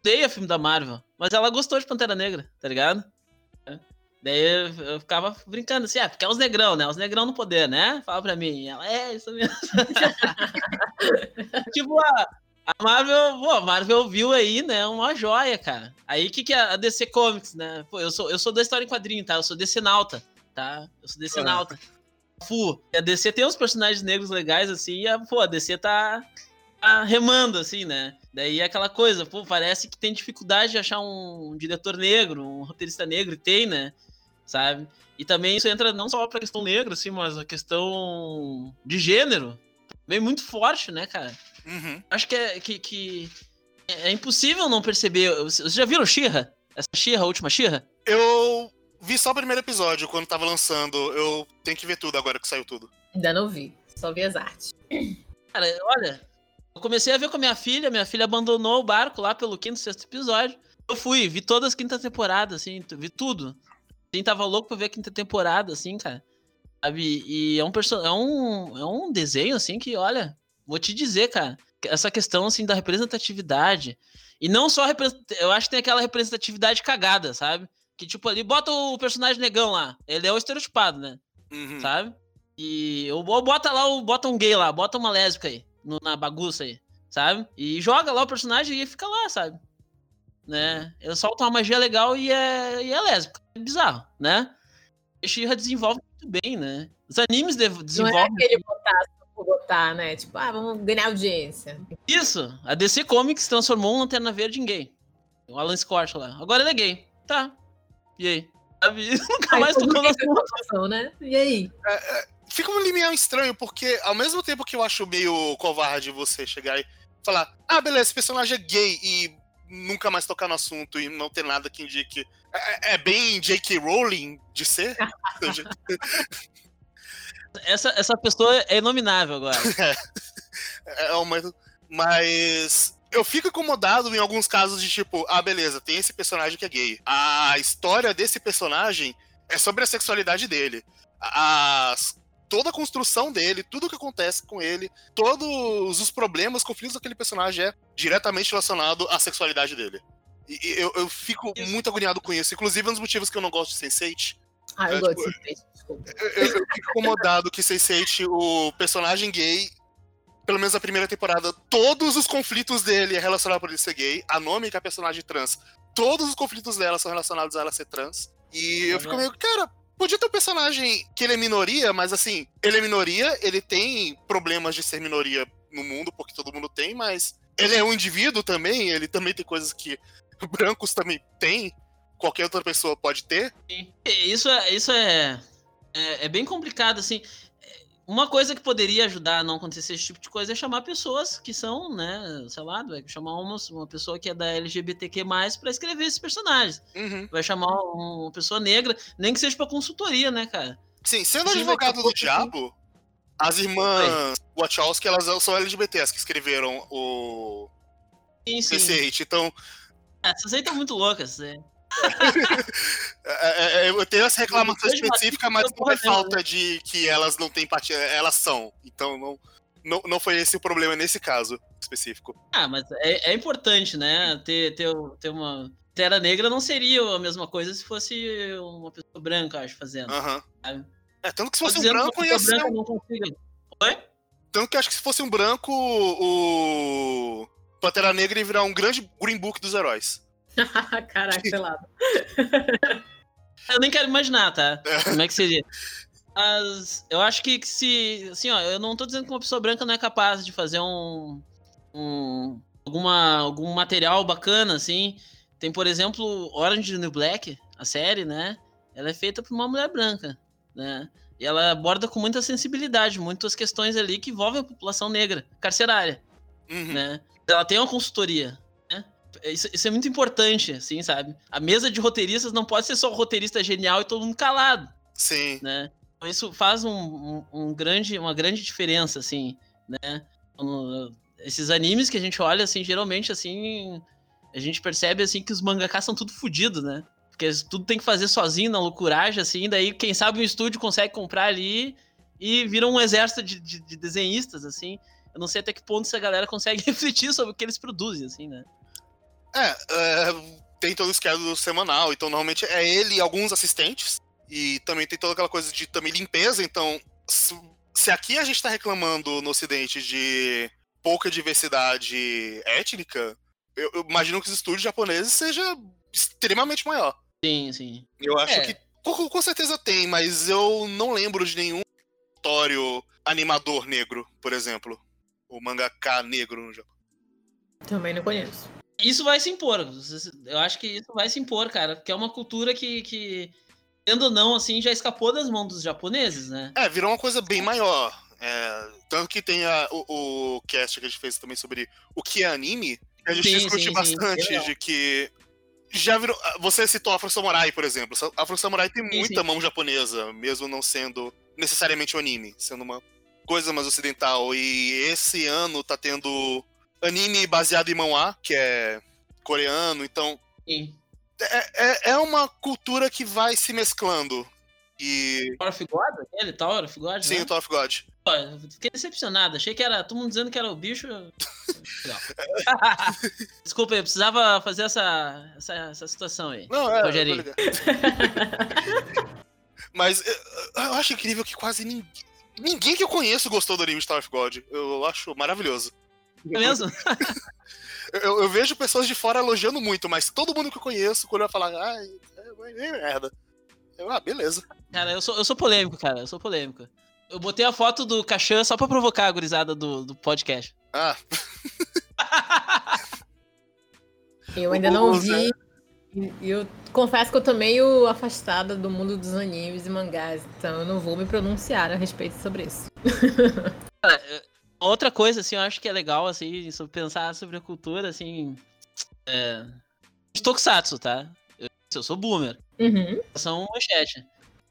odeia filme da Marvel, mas ela gostou de Pantera Negra, tá ligado? É. Daí eu, ficava brincando assim, ah, porque é os negrão, né? Os negrão no poder, né? Fala pra mim. Ela, é, isso mesmo. tipo, a, a Marvel, pô, a Marvel viu aí, né, uma joia, cara. Aí o que, que é a DC Comics, né? Pô, eu sou, eu sou da história em quadrinho, tá? Eu sou DC Nauta, tá? Eu sou DC. Nauta. Fu. A DC tem uns personagens negros legais, assim, e a, pô, a DC tá, tá remando, assim, né? Daí é aquela coisa, pô, parece que tem dificuldade de achar um diretor negro, um roteirista negro, e tem, né? Sabe? E também isso entra não só pra questão negra, assim, mas a questão de gênero. Vem muito forte, né, cara? Uhum. Acho que é, que, que é impossível não perceber. Vocês já viram Xirra? Essa Xirra, a última Xirra? Eu vi só o primeiro episódio quando tava lançando. Eu tenho que ver tudo agora que saiu tudo. Ainda não vi, só vi as artes. Cara, olha, eu comecei a ver com a minha filha, minha filha abandonou o barco lá pelo quinto, sexto episódio. Eu fui, vi todas as quintas temporadas, assim, vi tudo. Assim, tava louco pra ver a quinta temporada, assim, cara. Sabe? E é um, perso é um, é um desenho, assim, que, olha, vou te dizer, cara, essa questão, assim, da representatividade. E não só, eu acho que tem aquela representatividade cagada, sabe? Que, tipo, ali, bota o personagem negão lá. Ele é o estereotipado, né? Uhum. sabe? E ou bota lá, o- bota um gay lá, bota uma lésbica aí, no- na bagunça aí, sabe? E joga lá o personagem e fica lá, sabe? Né? Ele solta uma magia legal e é, e é lésbica. É bizarro, né? E She-Ra desenvolve muito bem, né? Os animes de- Não é desenvolvem aquele botar botar, né? Tipo, ah, vamos ganhar audiência. isso. A DC Comics transformou um Lanterna Verde em gay. O Alan Scott lá. Agora ele é gay. Tá. E aí? Sabe? Nunca Aí mais tocou com emoção, né? E aí? Fica um limiar estranho, porque ao mesmo tempo que eu acho meio covarde você chegar e falar, ah, beleza, esse personagem é gay e nunca mais tocar no assunto e não ter nada que indique. É, é bem J.K. Rowling de ser? Essa, essa pessoa é inominável agora. É uma. Mas. Eu fico incomodado em alguns casos de tipo, ah, beleza, tem esse personagem que é gay. A história desse personagem é sobre a sexualidade dele. As- toda a construção dele, tudo o que acontece com ele, todos os problemas, conflitos daquele personagem é diretamente relacionado à sexualidade dele. E eu, eu fico muito agoniado com isso. Inclusive, um dos motivos que eu não gosto de Sense8 Ah, eu É, gosto tipo, de suspeito, desculpa. eu, eu- eu fico incomodado que Sense8, o personagem gay, pelo menos na primeira temporada, todos os conflitos dele é relacionado por ele ser gay. A nome que é a personagem trans, todos os conflitos dela são relacionados a ela ser trans. E eu fico meio, cara, podia ter um personagem que ele é minoria, mas assim, ele é minoria, ele tem problemas de ser minoria no mundo, porque todo mundo tem, mas ele é um indivíduo também, ele também tem coisas que brancos também têm, qualquer outra pessoa pode ter. Sim. E Isso é, isso é, é, é bem complicado, assim. É, Uma coisa que poderia ajudar a não acontecer esse tipo de coisa é chamar pessoas que são, né, sei lá, vai chamar uma, uma pessoa que é da LGBTQ+, pra escrever esses personagens. Uhum. Vai chamar uma pessoa negra, nem que seja pra consultoria, né, cara? Sim, sendo Sim, advogado do pouco, diabo, as irmãs Wachowski, elas são LGBTs que escreveram o Sim, sim. Sense8. Então, Essas aí estão muito loucas? É, é, é eu tenho essa reclamação específica, mas não é falta de que elas não têm empatia, elas são. Então não, não, não foi esse o problema nesse caso específico. Ah, mas é, é importante, né? Ter, ter, ter uma. Terra Negra não seria a mesma coisa se fosse uma pessoa branca, acho, fazendo. Aham. Uhum. É, tanto que se fosse um branco, ia ser. Não. Oi? Tanto que acho que se fosse um branco, o. Pantera Negra ia virar um grande Green Book dos heróis. Caraca, sei lá. eu nem quero imaginar, tá? É. Como é que seria? Mas eu acho que se. Assim, ó, eu não tô dizendo que uma pessoa branca não é capaz de fazer um. um alguma, algum material bacana, assim. Tem, por exemplo, Orange New Black, a série, né? Ela é feita por uma mulher branca, né? E ela aborda com muita sensibilidade muitas questões ali que envolvem a população negra, carcerária, uhum. né? Ela tem uma consultoria? Isso, isso, é muito importante, assim, sabe? A mesa de roteiristas não pode ser só o roteirista genial e todo mundo calado. Sim. Né? Então, isso faz um, um, um, grande, uma grande diferença, assim, né? Esses animes que a gente olha, assim, geralmente, assim, a gente percebe, assim, que os mangakas são tudo fodidos, né? Porque tudo tem que fazer sozinho, na loucuragem, assim, daí quem sabe um estúdio consegue comprar ali e vira um exército de, de, de desenhistas, assim. Eu não sei até que ponto essa galera consegue refletir sobre o que eles produzem, assim, né? É, é tem todo o esquema semanal, então normalmente é ele e alguns assistentes, e também tem toda aquela coisa de também limpeza, então se, se aqui a gente tá reclamando no ocidente de pouca diversidade étnica, eu, eu imagino que os estúdios japoneses seja extremamente maior. Sim, sim. Eu acho é. que com, com, certeza tem, mas eu não lembro de nenhum histório animador negro, por exemplo. O mangaka negro no Japão. Também não conheço. Isso vai se impor. Eu acho que isso vai se impor, cara. Porque é uma cultura que, que tendo ou não, assim, já escapou das mãos dos japoneses, né? É, virou uma coisa bem maior. É, tanto que tem a, o, o cast que a gente fez também sobre o que é anime. A gente sim, discute sim, bastante sim. de que já virou. Ah, você citou Afro Samurai, por exemplo. Afro Samurai tem muita mão japonesa, mesmo não sendo necessariamente um anime, sendo uma coisa mais ocidental. E esse ano tá tendo anime baseado em manhwa, que é coreano, então. Sim. É, é, é uma cultura que vai se mesclando. E. Tower of God? Ele, Tower of God? Sim, né? o Tower of God. Pô, fiquei decepcionado. Achei que era todo mundo dizendo que era o bicho. Desculpa, eu precisava fazer essa, essa, essa situação aí. Não, é. Rogerinho. Mas eu, eu acho incrível que quase ninguém. Ninguém que eu conheço gostou do anime Star of God. Eu acho maravilhoso. É mesmo? eu, eu, vejo pessoas de fora elogiando muito, mas todo mundo que eu conheço, quando vai falar, ai, é, é merda. Eu, ah, beleza. Cara, eu sou, eu sou polêmico, cara. Eu sou polêmico. Eu botei a foto do Cachan só pra provocar a gurizada do, do podcast. Ah. eu ainda não vi. Eu confesso que eu tô meio afastada do mundo dos animes e mangás, então eu não vou me pronunciar a respeito sobre isso. Outra coisa, assim, eu acho que é legal, assim, pensar sobre a cultura, assim. É... Tokusatsu, tá? Eu, eu sou boomer. Uhum. São manchete.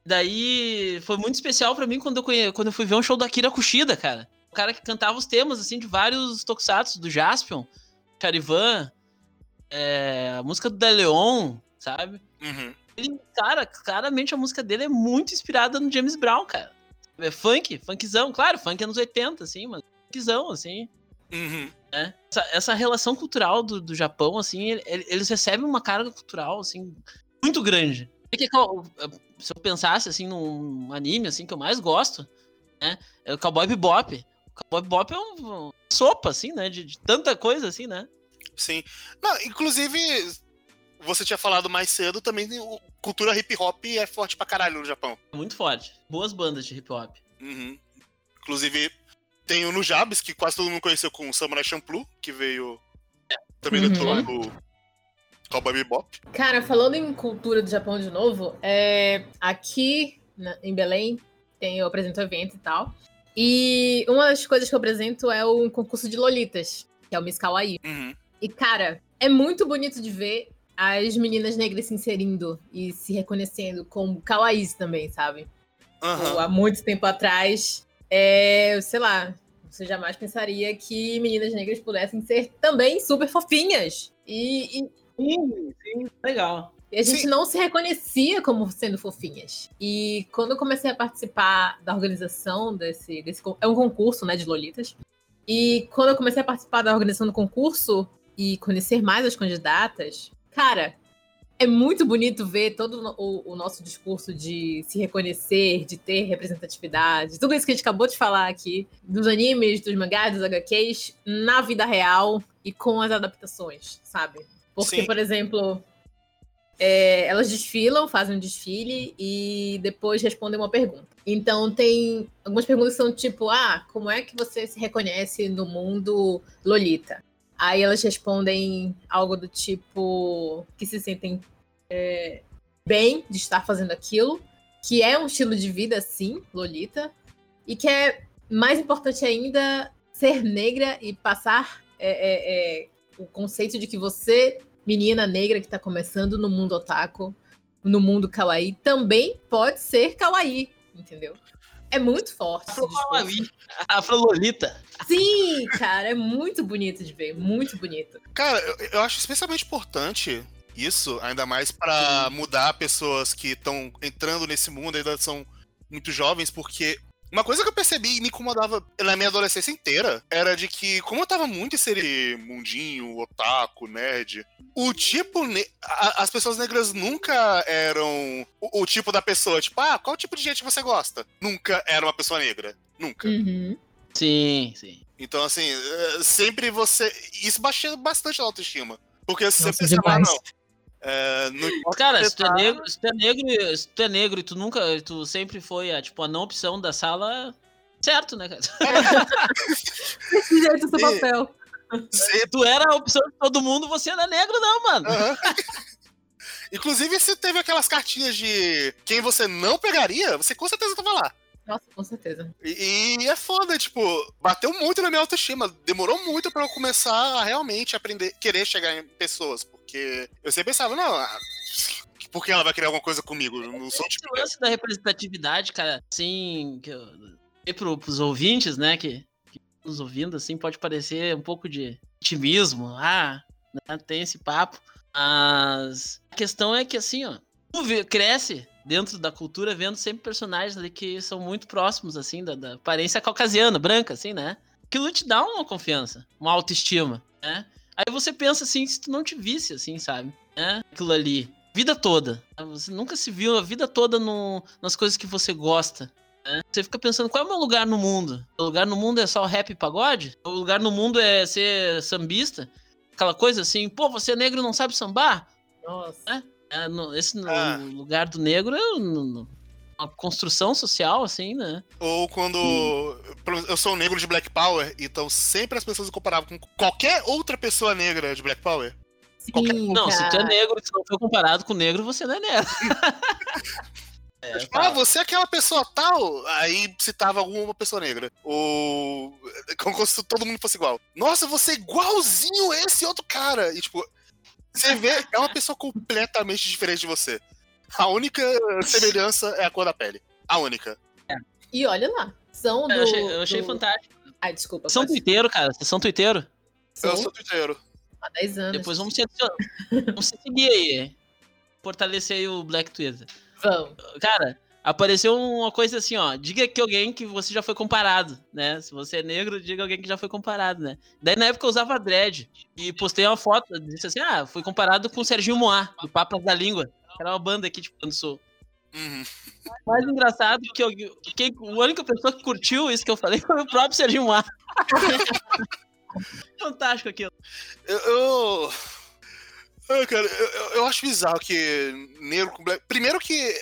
Daí foi muito especial para mim quando eu, conhe... quando eu fui ver um show da Akira Kushida, cara. O cara que cantava os temas, assim, de vários tokusatsu, do Jaspion, Charivan, é... a música do Deleon, sabe? Uhum. Ele, cara, claramente a música dele é muito inspirada no James Brown, cara. É funk, funkzão, claro, funk anos 80, assim, mas assim. Uhum. Né? Essa, essa, relação cultural do, do Japão, assim, eles recebem uma carga cultural, assim, muito grande. Se eu pensasse, assim, num anime, assim, que eu mais gosto, né, é o Cowboy Bebop. O Cowboy Bebop é um, uma sopa, assim, né, de, de tanta coisa, assim, né. Sim. Não, inclusive, você tinha falado mais cedo, também cultura hip hop é forte pra caralho no Japão. Muito forte. Boas bandas de hip hop. Uhum. Inclusive, tem o Nujabes, que quase todo mundo conheceu com o Samurai Champloo, que veio também uhum. do no Cowboy Bebop. Cara, falando em cultura do Japão de novo, é... aqui na, em Belém tem, eu apresento evento e tal. E uma das coisas que eu apresento é o concurso de Lolitas, que é o Miss Kawaii. Uhum. E, cara, é muito bonito de ver as meninas negras se inserindo e se reconhecendo como kawaiis também, sabe? Uhum. há muito tempo atrás, é, sei lá, você jamais pensaria que meninas negras pudessem ser também super fofinhas. E, e sim, sim, legal. E a gente Sim. não se reconhecia como sendo fofinhas. E quando eu comecei a participar da organização desse, desse é um concurso, né, de lolitas. E quando eu comecei a participar da organização do concurso e conhecer mais as candidatas, cara, é muito bonito ver todo o, o, nosso discurso de se reconhecer, de ter representatividade, tudo isso que a gente acabou de falar aqui, dos animes, dos mangás, dos HQs, na vida real e com as adaptações, sabe? Porque, Sim. por exemplo, é, elas desfilam, fazem um desfile e depois respondem uma pergunta. Então tem algumas perguntas que são tipo, ah, como é que você se reconhece no mundo Lolita? Aí elas respondem algo do tipo que se sentem é, bem de estar fazendo aquilo, que é um estilo de vida, sim, Lolita, e que é mais importante ainda ser negra e passar é, é, é o conceito de que você, menina negra que está começando no mundo otaku, no mundo kawaii, também pode ser kawaii, entendeu? É muito forte. Afro Lolita. Sim, cara, é muito bonito de ver, muito bonito. Cara, eu, eu acho especialmente importante isso, ainda mais para mudar pessoas que estão entrando nesse mundo, ainda são muito jovens, porque uma coisa que eu percebi e me incomodava na minha adolescência inteira era de que, como eu tava muito esse mundinho, otaku, nerd, o tipo. A, as pessoas negras nunca eram o, o, tipo da pessoa, tipo, ah, qual tipo de gente você gosta? Nunca era uma pessoa negra. Nunca. Uhum. Sim, sim. Então, assim, eh, sempre você. Isso baixou bastante a autoestima. Porque você Nossa, pensava, ah, não. É, Cara, se tu, é negro, se tu, é negro, se tu é negro e tu nunca, tu sempre foi a, tipo, a não opção da sala, certo, né, cara? Desse jeito do papel. Se tu era a opção de todo mundo, você era negro, não, mano. Uhum. Inclusive, se teve aquelas cartinhas de quem você não pegaria, você com certeza tava lá. Nossa, com certeza. E, e, é foda, tipo, bateu muito na minha autoestima. Demorou muito para eu começar a realmente aprender, querer chegar em pessoas. Porque eu sempre pensava, não, ah, por que ela vai criar alguma coisa comigo? Eu não sou tipo. O lance da representatividade, cara, assim, que eu, e pro, pros ouvintes, né, que, que nos ouvindo, assim, pode parecer um pouco de otimismo. Ah, né, tem esse papo. Mas a questão é que, assim, ó, tu cresce dentro da cultura vendo sempre personagens ali que são muito próximos, assim, da, da aparência caucasiana, branca, assim, né? Aquilo te dá uma confiança, uma autoestima, né? Aí você pensa assim, se tu não te visse, assim, sabe? Né? Aquilo ali. Vida toda. Você nunca se viu a vida toda no, nas coisas que você gosta. Né? Você fica pensando, qual é o meu lugar no mundo? O lugar no mundo é só rap e pagode? O lugar no mundo é ser sambista? Aquela coisa assim, pô, você é negro e não sabe sambar? Nossa. É? É, no, esse ah. lugar do negro é uma construção social, assim, né? Ou quando. Eu sou um negro de Black Power, então sempre as pessoas me comparavam com qualquer outra pessoa negra de Black Power. Sim, qualquer... Não, se tu é negro, se não for comparado com negro, você não é negro. É, tipo, ah, você é aquela pessoa tal, aí citava alguma pessoa negra. Ou. Como se todo mundo fosse igual. Nossa, você é igualzinho esse outro cara. E tipo, você vê, é uma pessoa completamente diferente de você. A única semelhança é a cor da pele. A única. É. E olha lá, são do... Eu achei, eu achei do... fantástico. Ai, desculpa. São pode... tuiteiro, cara. Vocês são tuiteiro? Eu sou tuiteiro. Há 10 anos. Depois vamos se, vamos se seguir aí. Fortalecer aí o Black Twitter. Vamos. Cara, apareceu uma coisa assim, ó. Diga que alguém que você já foi comparado, né? Se você é negro, diga alguém que já foi comparado, né? Daí na época eu usava dread. E postei uma foto, disse assim: ah, fui comparado com o Serginho Moá, do Papas da Língua. Era uma banda aqui de tipo, quando sou. Uhum. Mais engraçado que, eu, que a única pessoa que curtiu isso que eu falei foi o próprio Serginho Moá. Fantástico aquilo. Eu. eu... eu cara, eu, eu, acho bizarro que negro com black. Primeiro que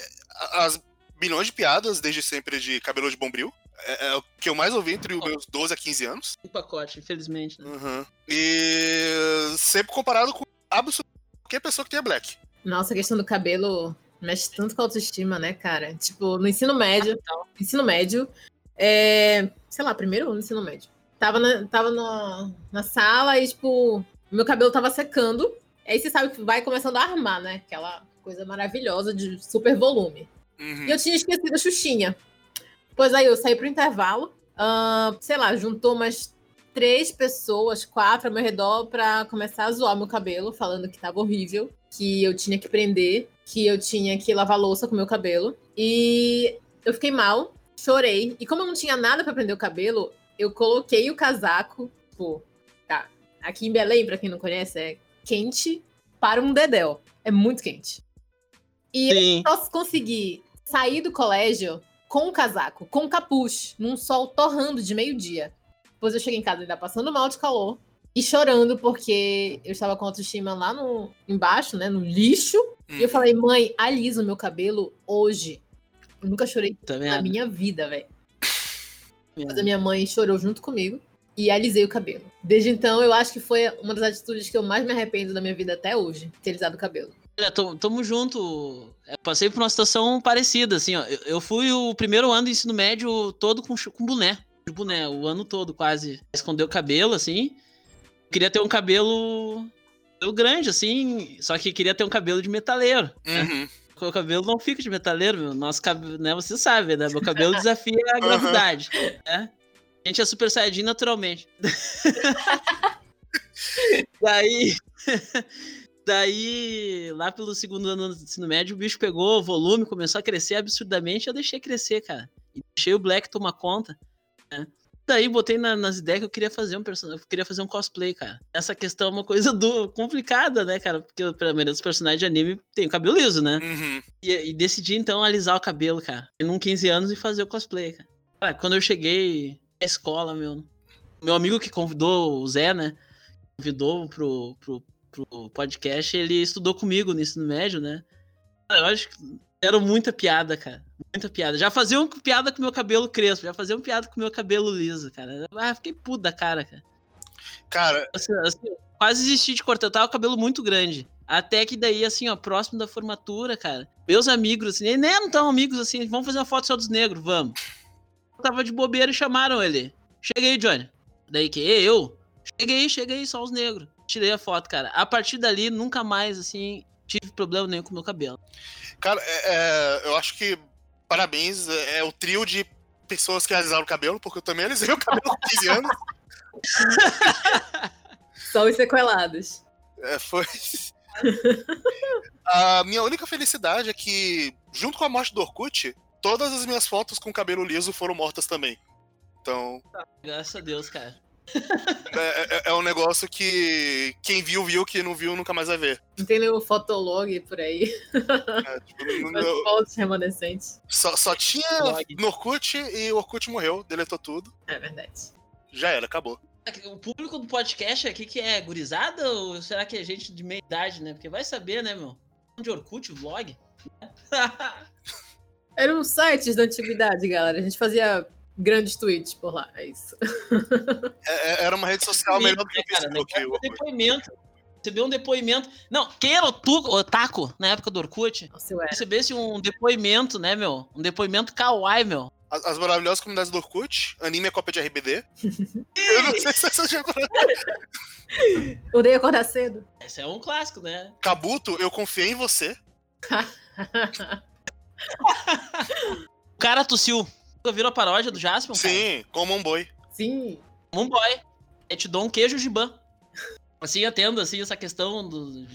as milhões de piadas, desde sempre, de cabelo de bombril. É, é, o que eu mais ouvi entre os meus 12 a 15 anos. Um pacote, infelizmente. Né? Uhum. E sempre comparado com absolutamente qualquer pessoa que tenha black. Nossa, a questão do cabelo mexe tanto com a autoestima, né, cara? Tipo, no ensino médio, ah, ensino médio, é, sei lá, primeiro ano do ensino médio. Tava, na, tava na, na sala e, tipo, meu cabelo tava secando. Aí você sabe que vai começando a armar, né? Aquela coisa maravilhosa de super volume. Uhum. E eu tinha esquecido a Xuxinha. Pois aí eu saí pro intervalo. Uh, sei lá, juntou umas três pessoas, quatro ao meu redor, pra começar a zoar meu cabelo, falando que tava horrível, que eu tinha que prender, que eu tinha que lavar louça com meu cabelo. E eu fiquei mal, chorei. E como eu não tinha nada para prender o cabelo, eu coloquei o casaco, tipo, tá. Aqui em Belém, pra quem não conhece, é quente para um dedéu. É muito quente. E Sim. eu só consegui sair do colégio com o casaco, com o capuz, num sol torrando de meio-dia. Depois eu cheguei em casa ainda passando mal de calor e chorando porque eu estava com a autoestima lá no embaixo, né, no lixo. Hum. E eu uhum. falei, mãe, alisa o meu cabelo hoje. Eu nunca chorei tá na minha vida, velho. Mas a minha mãe chorou junto comigo e alisei o cabelo. Desde então, eu acho que foi uma das atitudes que eu mais me arrependo da minha vida até hoje, ter alisado o cabelo. Olha, tamo junto. Eu passei por uma situação parecida, assim, ó. Eu fui o primeiro ano do ensino médio todo com, com boné. De boné, o ano todo quase. Escondeu o cabelo, assim. Queria ter um cabelo grande, assim, só que queria ter um cabelo de metaleiro. Uhum. Né? O cabelo não fica de metaleiro, meu. Nosso cabelo, né? Você sabe, né? Meu cabelo desafia a gravidade. Uhum. Né? A gente é super saiyajin naturalmente. Daí. Daí, lá pelo segundo ano do ensino médio, o bicho pegou o volume, começou a crescer absurdamente, eu deixei crescer, cara. E deixei o Black tomar conta, né? Daí botei na, nas ideias que eu queria fazer um personagem, eu queria fazer um cosplay, cara. Essa questão é uma coisa do, complicada, né, cara? Porque pelo menos os personagens de anime têm o cabelo liso, né? Uhum. E, e, decidi então alisar o cabelo, cara. Em 15 anos e fazer o cosplay, cara. cara. Quando eu cheguei na escola, meu. Meu amigo que convidou o Zé, né? Convidou pro, pro, pro podcast, ele estudou comigo no ensino médio, né? Eu acho que era muita piada, cara. Muita piada. Já fazia uma piada com meu cabelo crespo, já fazia uma piada com meu cabelo liso, cara. Ah, fiquei puto da cara, cara. Cara. Assim, assim, quase desisti de cortar. Eu tava com o cabelo muito grande. Até que daí, assim, ó, próximo da formatura, cara. Meus amigos, assim, nem não tão amigos, assim, vamos fazer uma foto só dos negros, vamos. Eu tava de bobeira e chamaram ele. Cheguei, Johnny. Daí que eu? Cheguei, cheguei, só os negros tirei a foto, cara. A partir dali, nunca mais, assim, tive problema nenhum com o meu cabelo. Cara, é, é, eu acho que parabéns, é, é, o trio de pessoas que realizaram o cabelo, porque eu também alisei o cabelo com 15 anos. Só os sequelados. É, foi. a minha única felicidade é que, junto com a morte do Orkut, todas as minhas fotos com cabelo liso foram mortas também. Então. Graças a Deus, cara. É, é, é, um negócio que quem viu, viu, quem não viu, nunca mais vai ver. Não tem nenhum fotolog por aí. É, tipo, no, fotos remanescentes. Só, só tinha no Orkut e o Orkut morreu, deletou tudo. É verdade. Já era, acabou. O público do podcast aqui que é gurizada ou será que é gente de meia idade, né? Porque vai saber, né, meu? De Orkut, vlog. Eram sites da antiguidade, galera. A gente fazia grandes tweets por lá, é isso. É, é era uma rede social melhor do que o Facebook. Cara, um depoimento. Recebeu um depoimento. Não, quem era o, tu, o Taco na época do Orkut? Nossa, recebesse um depoimento, né, meu? Um depoimento kawaii, meu. As, as, maravilhosas comunidades do Orkut, anime é cópia de RBD. eu não sei se essa já Odeio acordar cedo. Esse é um clássico, né? Kabuto, eu confiei em você. o cara tossiu. Tu virou a paródia do Jaspion? Sim, cara? como um boi. Sim. Como um boy. Eu te dou um queijo gibã. Assim, atendo, assim, essa questão do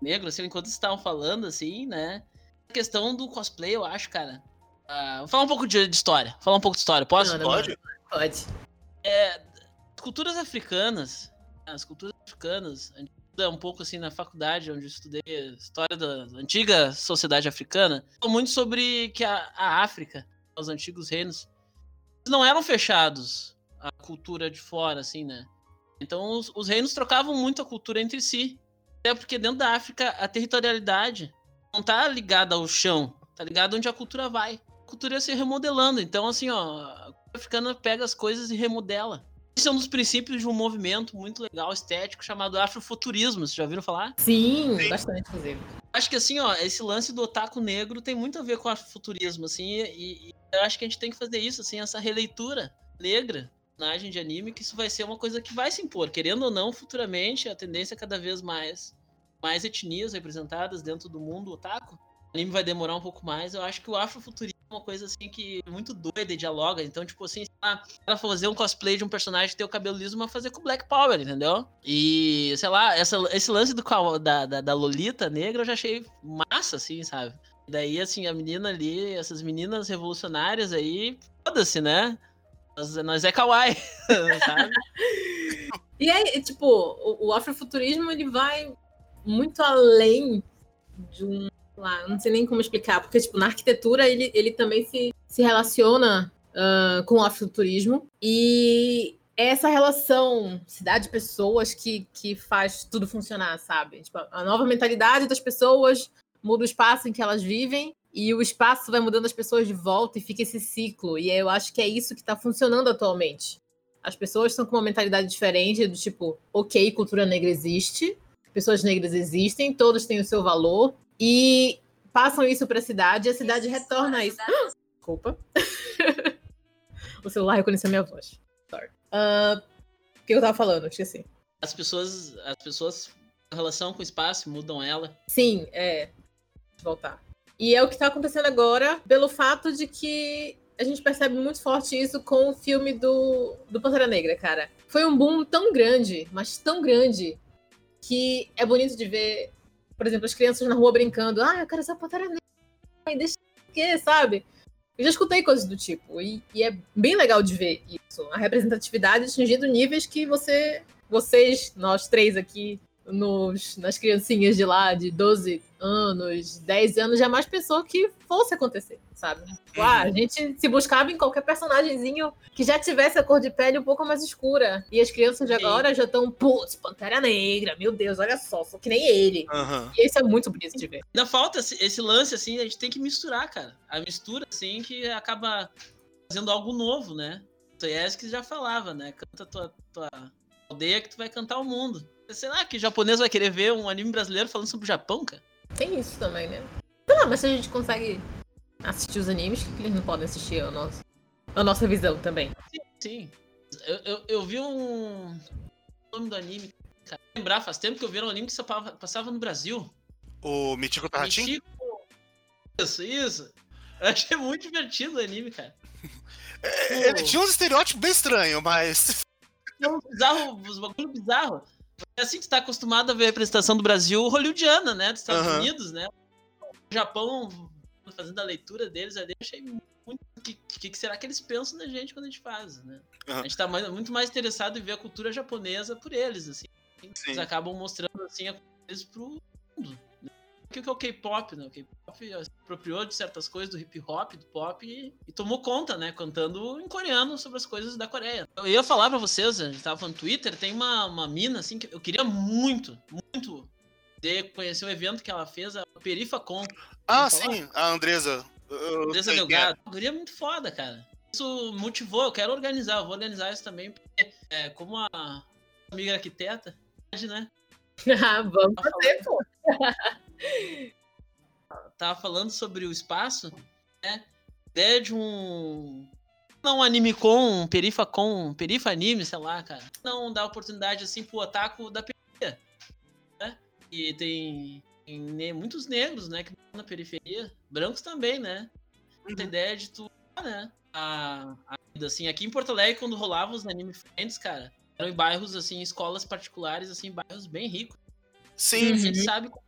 negro, assim, enquanto vocês estavam falando, assim, né? A questão do cosplay, eu acho, cara. Uh, vou falar um pouco de, de, história. Falar um pouco de história, posso? Não, não, pode? Pode. É, as culturas africanas, as culturas africanas, a gente estuda um pouco assim na faculdade, onde eu estudei a história da antiga sociedade africana, muito sobre que a, a África os antigos reinos, não eram fechados à cultura de fora, assim, né? Então os, os, reinos trocavam muito a cultura entre si. Até porque dentro da África a territorialidade não tá ligada ao chão, tá ligada onde a cultura vai. A cultura ia se remodelando. Então, assim, ó, a cultura africana pega as coisas e remodela. Esse é um dos princípios de um movimento muito legal, estético, chamado afrofuturismo. Vocês já ouviram falar? Sim, Sim. bastante, inclusive. Acho que assim, ó, esse lance do otaku negro tem muito a ver com o afrofuturismo, assim, e, e eu acho que a gente tem que fazer isso, assim, essa releitura negra personagem de anime, que isso vai ser uma coisa que vai se impor. Querendo ou não, futuramente, a tendência é cada vez mais, mais etnias representadas dentro do mundo otaku. O anime vai demorar um pouco mais. Eu acho que o afrofuturismo uma coisa assim que é muito doida e dialoga. Então, tipo assim, ela fazer um cosplay de um personagem que tem o cabelo liso, mas fazer com Black Power, entendeu? E, sei lá, essa, esse lance do, da, da, da Lolita negra eu já achei massa, assim, sabe? Daí, assim, a menina ali, essas meninas revolucionárias aí, foda-se, né? Nós, nós é kawaii, sabe? e aí, tipo, o, o afrofuturismo, ele vai muito além de um lá, não sei nem como explicar, porque tipo, na arquitetura ele, ele também se, se relaciona uh, com o afrofuturismo e é essa relação cidade-pessoas que, que faz tudo funcionar, sabe? Tipo, a nova mentalidade das pessoas muda o espaço em que elas vivem e o espaço vai mudando as pessoas de volta e fica esse ciclo. E eu acho que é isso que está funcionando atualmente. As pessoas estão com uma mentalidade diferente, do tipo, ok, cultura negra existe, pessoas negras existem, todos têm o seu valor, e passam isso para a cidade e a cidade retorna isso. Desculpa. o celular reconheceu minha voz. Sorry. Uh, o que eu tava falando? Esqueci. As pessoas, as pessoas, em relação com o espaço, mudam ela. Sim, é. Voltar. E é o que tá acontecendo agora, pelo fato de que a gente percebe muito forte isso com o filme do, do Pantera Negra, cara. Foi um boom tão grande, mas tão grande, que é bonito de ver por exemplo, as crianças na rua brincando, ah, eu quero essa pantera negra, deixa que, sabe? Eu já escutei coisas do tipo, e, e, é bem legal de ver isso. A representatividade atingindo níveis que você, vocês, nós três aqui, nos, nas criancinhas de lá, de 12 anos, 10 anos, jamais pensou que fosse acontecer, sabe? Uhum. Ah, a gente se buscava em qualquer personagemzinho que já tivesse a cor de pele um pouco mais escura. E as crianças de agora Sim. já estão, putz, Pantera Negra, meu Deus, olha só, sou que nem ele. Uhum. E isso é muito bonito de ver. Ainda falta esse lance, assim, a gente tem que misturar, cara. A mistura, assim, que acaba fazendo algo novo, né? que já falava, né? Canta tua, tua aldeia que tu vai cantar o mundo. Sei lá, que japonês vai querer ver um anime brasileiro falando sobre o Japão, cara? Tem isso também, né? Sei lá, mas se a gente consegue assistir os animes, que eles não podem assistir a nossa, a nossa visão também? Sim, sim. Eu, eu, eu vi um. O nome do anime, cara. Lembrar, faz tempo que eu vi um anime que só passava no Brasil. O Michiko Tarratin? Michiko... Isso, isso. Eu achei muito divertido o anime, cara. É, ele tinha uns estereótipos bem estranhos, mas. Bizarro, uns bagulho bizarro. É assim que tu tá acostumado a ver a representação do Brasil hollywoodiana, né? Dos Estados uhum. Unidos, né? O Japão, fazendo a leitura deles, eu achei muito. O que, que, que, será que eles pensam da gente quando a gente faz, né? Uhum. A gente tá mais, muito mais interessado em ver a cultura japonesa por eles, assim. Sim. Eles acabam mostrando, assim, a coisa pro mundo. Que é o K-pop, né? O K-pop se apropriou de certas coisas do hip hop, do pop e, e, tomou conta, né? Cantando em coreano sobre as coisas da Coreia. Eu ia falar pra vocês, a gente tava falando no Twitter, tem uma, uma mina, assim, que eu queria muito, muito de conhecer o evento que ela fez, a Perifacon. Ah, sim, a Andresa. Andresa Delgado. É. Guria muito foda, cara. Isso motivou, eu quero organizar, eu vou organizar isso também, porque é, como a amiga arquiteta, né? Ah, vamos fazer, pô. Tava falando sobre o espaço, né? Ideia de um. Não anime com, um perifa com, um perifa anime, sei lá, cara. Não dá oportunidade assim pro otaku da periferia. Né? E tem, tem muitos negros, né, que na periferia. Brancos também, né? Uhum. A ideia de tu, né? A, a, assim, aqui em Porto Alegre, quando rolavam os anime friends, cara, eram em bairros, assim, escolas particulares, assim, bairros bem ricos. Sim. A gente sabe que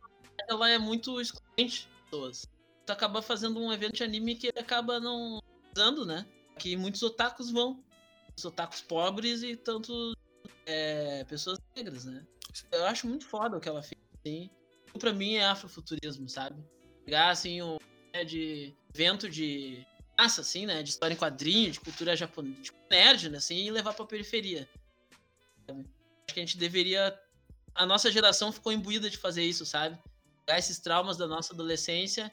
ela é muito excluente de pessoas. Tu acaba fazendo um evento de anime que acaba não usando, né? Que muitos otakus vão. Os otakus pobres e tanto é, pessoas negras, né? Eu acho muito foda o que ela fez, assim. Pra mim é afrofuturismo, sabe? Pegar, assim, um né, de evento de massa, assim, né? De história em quadrinho, de cultura japonesa, tipo, nerd, né? Assim, e levar pra periferia. Acho que a gente deveria a nossa geração ficou imbuída de fazer isso, sabe? Pegar esses traumas da nossa adolescência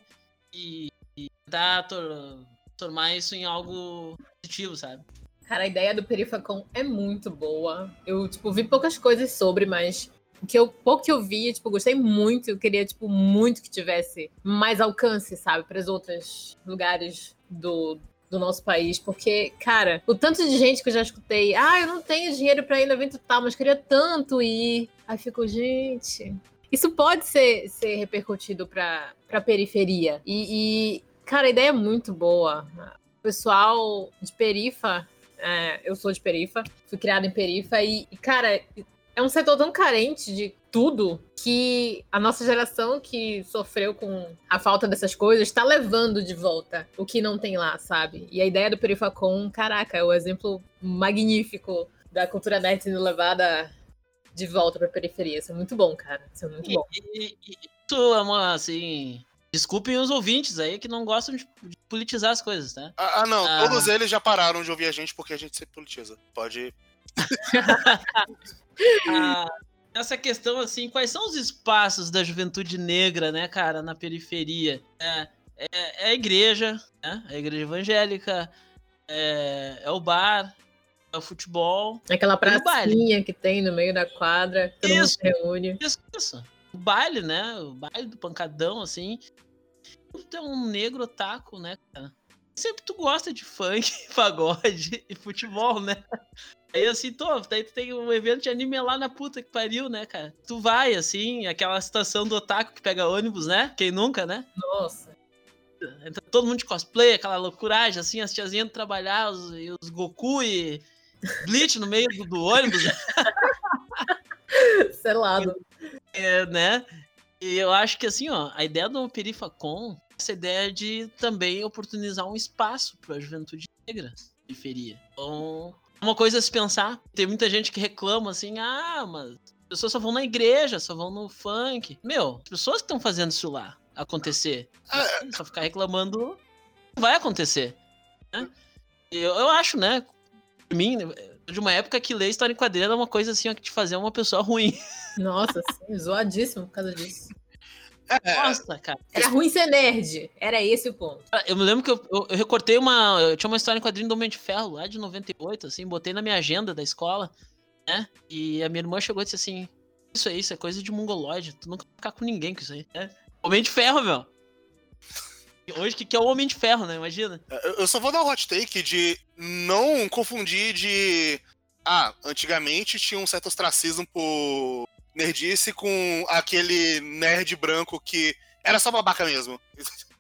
e, e tentar transformar isso em algo positivo, sabe? Cara, a ideia do Perifacon é muito boa. Eu, tipo, vi poucas coisas sobre, mas o que eu, pouco que eu vi, tipo, gostei muito. Eu queria, tipo, muito que tivesse mais alcance, sabe, para os outros lugares do, do nosso país, porque, cara, o tanto de gente que eu já escutei, ah, eu não tenho dinheiro para ir no evento tal, mas queria tanto ir. Aí ficou, gente. Isso pode ser, ser repercutido para a periferia. E, e Cara, a ideia é muito boa. O pessoal de Perifa, é, eu sou de Perifa, fui criada em Perifa e, cara, é um setor tão carente de tudo que a nossa geração que sofreu com a falta dessas coisas está levando de volta o que não tem lá, sabe? E a ideia do Perifacom, caraca, é o exemplo magnífico da cultura nerd sendo levada de volta pra periferia. Isso é muito bom, cara. Isso é muito e, bom. E, e, isso é uma, assim. Desculpem os ouvintes aí que não gostam de, de politizar as coisas, tá? Ah, ah não. Ah. Todos eles já pararam de ouvir a gente porque a gente sempre politiza. Pode. ah, essa questão, assim, quais são os espaços da juventude negra, né, cara, na periferia? É, é, é a igreja, né? A igreja evangélica, é, é o bar, é futebol. Aquela pracinha que tem no meio da quadra, todo isso, mundo se reúne. Isso, isso. O baile, né? O baile do pancadão, assim. Tu é um negro otaku, né, cara? Sempre tu gosta de funk, pagode e futebol, né? Aí assim, tô, daí tu tem um evento de anime lá na puta que pariu, né, cara? Tu vai, assim, aquela situação do otaku que pega ônibus, né? Quem nunca, né? Nossa. Entra todo mundo de cosplay, aquela loucuragem, assim, as tiazinhas trabalhar, os, os Goku e Bleach no meio do, do ônibus. Selado. É, né? E eu acho que, assim, ó, a ideia do Perifacom, essa ideia de também oportunizar um espaço para a juventude negra, periferia. Então, uma coisa a se pensar. Tem muita gente que reclama assim, ah, mas as pessoas só vão na igreja, só vão no funk. Meu, as pessoas que estão fazendo isso lá acontecer. Ah, só ficar reclamando não vai acontecer. Né? Eu, eu acho, né? Mim, de uma época que ler história em quadrilha era uma coisa assim ó, que te fazia uma pessoa ruim. Nossa, sim, zoadíssimo por causa disso. É. Nossa, cara. Era ruim ser nerd. Era esse o ponto. Eu me lembro que eu, eu, eu recortei uma. Eu tinha uma história em quadrinho do Homem de Ferro lá de 98, assim, botei na minha agenda da escola, né? E a minha irmã chegou e disse assim: Isso aí, isso é coisa de mongoloide. Tu nunca vai ficar com ninguém com isso aí, né? Homem de Ferro, meu. Hoje que, que é o Homem de Ferro, né? Imagina. Eu só vou dar um hot take de não confundir de. Ah, antigamente tinha um certo ostracismo por nerdice com aquele nerd branco que era só babaca mesmo.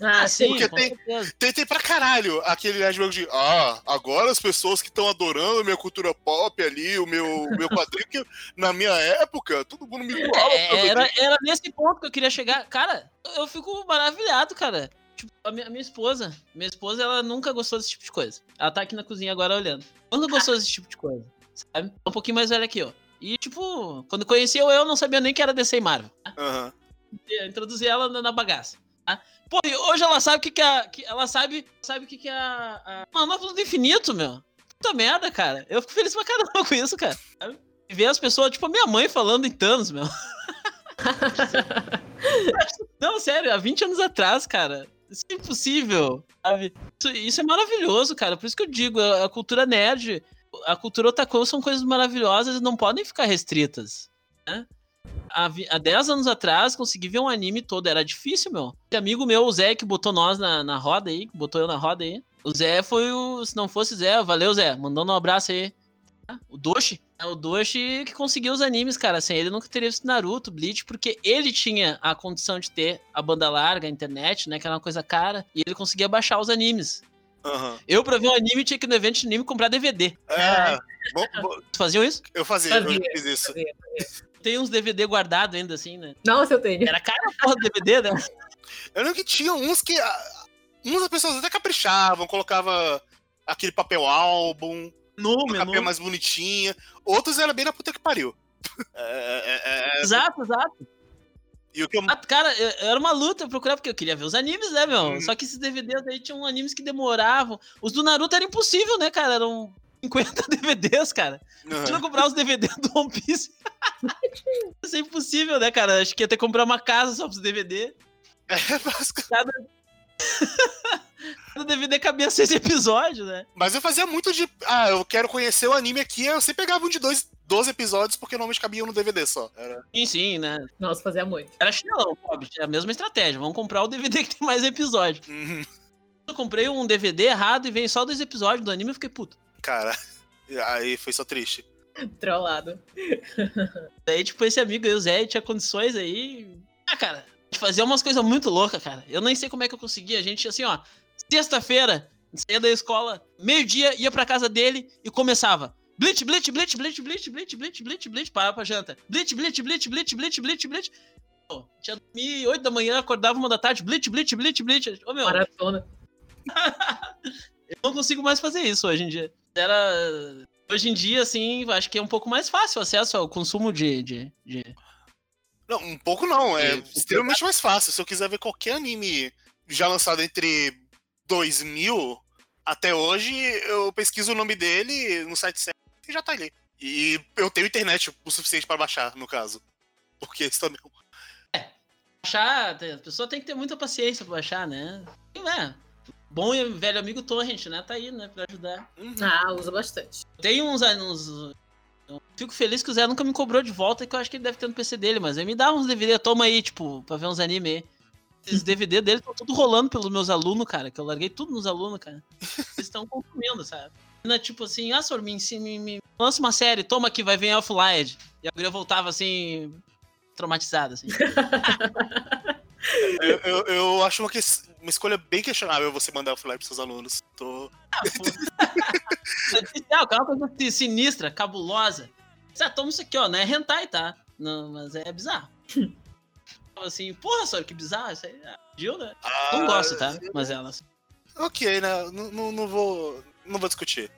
Ah, sim. Porque tem, tem, tem pra caralho aquele branco de ah, agora as pessoas que estão adorando a minha cultura pop ali, o meu, meu quadrinho, que na minha época, todo mundo me zoava. É, era, era nesse ponto que eu queria chegar. Cara, eu fico maravilhado, cara. Tipo, a minha, a minha, esposa, minha esposa, ela nunca gostou desse tipo de coisa. Ela tá aqui na cozinha agora olhando. Nunca gostou desse tipo de coisa, sabe? Um pouquinho mais velha que eu. E, tipo, quando conheci eu, eu não sabia nem que era DC e Marvel. Uhum. Introduzi ela na, na bagaça. Tá? Pô, hoje ela sabe o que, que é. Que ela sabe, sabe o que, que é a. a... Manopla do Infinito, meu. Puta merda, cara. Eu fico feliz pra caramba com isso, cara. E ver as pessoas, tipo, a minha mãe falando em Thanos, meu. não, sério, há 20 anos atrás, cara. Isso é impossível, sabe? Isso, isso, é maravilhoso, cara. Por isso que eu digo, a, a cultura nerd a cultura otaku são coisas maravilhosas e não podem ficar restritas, né? Há, há 10 anos atrás, consegui ver um anime todo, era difícil, meu. Esse amigo meu, o Zé, que botou nós na, na roda aí, botou eu na roda aí. O Zé foi o. Se não fosse Zé, valeu, Zé. Mandando um abraço aí. O Doshi. É o Doshi que conseguiu os animes, cara. Sem ele nunca teria visto Naruto, Bleach, porque ele tinha a condição de ter a banda larga, a internet, né? Que era uma coisa cara. E ele conseguia baixar os animes. Uhum. Eu, pra ver um anime, tinha que ir no evento de anime comprar DVD. É. Bom, bom. Tu fazia isso? Eu fazia, fazia eu fiz isso. Fazia, fazia. Tem uns DVD guardados ainda, assim, né? Nossa, eu tenho. Era cara porra do DVD, né? Eu lembro que tinha uns que. Ah, umas das pessoas até caprichavam, colocava aquele papel álbum, Número, papel mais bonitinha. Outros era bem na puta que pariu. É, é, é, exato, exato. E o que eu... ah, cara, era uma luta procurar, porque eu queria ver os animes, né, meu? Hum. Só que esses DVDs aí tinham animes que demoravam. Os do Naruto era impossível, né, cara? Eram 50 DVDs, cara. Uhum. Tinha que comprar os DVDs do One Piece. Isso é impossível, né, cara? Acho que ia ter que comprar uma casa só pros DVD. É, basicamente. Cada... Cada DVD cabia seis episódios, né? Mas eu fazia muito de. Ah, eu quero conhecer o anime aqui. Eu sempre pegava um de dois, 12 episódios, porque normalmente cabiam no DVD só. Era... Sim, sim, né? Nossa, fazia muito. Era chinelão, pobre. É a mesma estratégia. Vamos comprar o DVD que tem mais episódios. Uhum. Eu comprei um DVD errado e veio só dois episódios do anime e fiquei puto. Cara, aí foi só triste. Trollado. Daí, tipo, esse amigo aí, o Zé, tinha condições aí. Ah, cara, gente fazia umas coisas muito loucas, cara. Eu nem sei como é que eu conseguia. A gente, assim, ó, sexta-feira, saía da escola, meio-dia, ia pra casa dele e começava. Blitz, blitz, blitz, blitz, blitz, blitz, blitz, blitz, blitz, parava pra janta. Blitz, blitz, blitz, blitz, blitz, blitz, blitz. Pô, tinha dormir 8 da manhã, acordava uma da tarde, blitz, blitz, blitz, blitz. Ô, meu. Maratona. eu não consigo mais fazer isso hoje em dia. Era. Hoje em dia, assim, acho que é um pouco mais fácil o acesso ao consumo de. de, de... Não, um pouco não. É extremamente mais fácil. Se eu quiser ver qualquer anime já lançado entre 2000 até hoje, eu pesquiso o nome dele no site certo e já tá ali. E eu tenho internet o suficiente para baixar, no caso. Porque isso também. É. Baixar, a pessoa tem que ter muita paciência pra baixar, né? E, né? Bom e velho amigo Torrent, né? Tá aí, né? Pra ajudar. Uhum. Ah, usa bastante. Tem uns, uns. Eu fico feliz que o Zé nunca me cobrou de volta, que eu acho que ele deve ter no PC dele, mas ele me dá uns DVD, toma aí, tipo, pra ver uns anime aí. Esses DVD dele estão tudo rolando pelos meus alunos, cara, que eu larguei tudo nos alunos, cara. Eles estão consumindo, sabe? Não é tipo assim, ah, Sor, me, me, me lança uma série, toma aqui, vai vir Offline. E a guria voltava assim, traumatizada, assim. eu, eu, eu, acho uma, que, uma escolha bem questionável você mandar Offline pros seus alunos. Tô... Ah, é uma coisa sinistra, cabulosa. Ah, toma isso aqui, ó, não é hentai, tá? Não, mas é bizarro assim, porra, só que bizarro, isso aí. Jill, né? Ah, não gosto, tá? Mas elas. Ok, né? Não, não, não vou. Não vou discutir.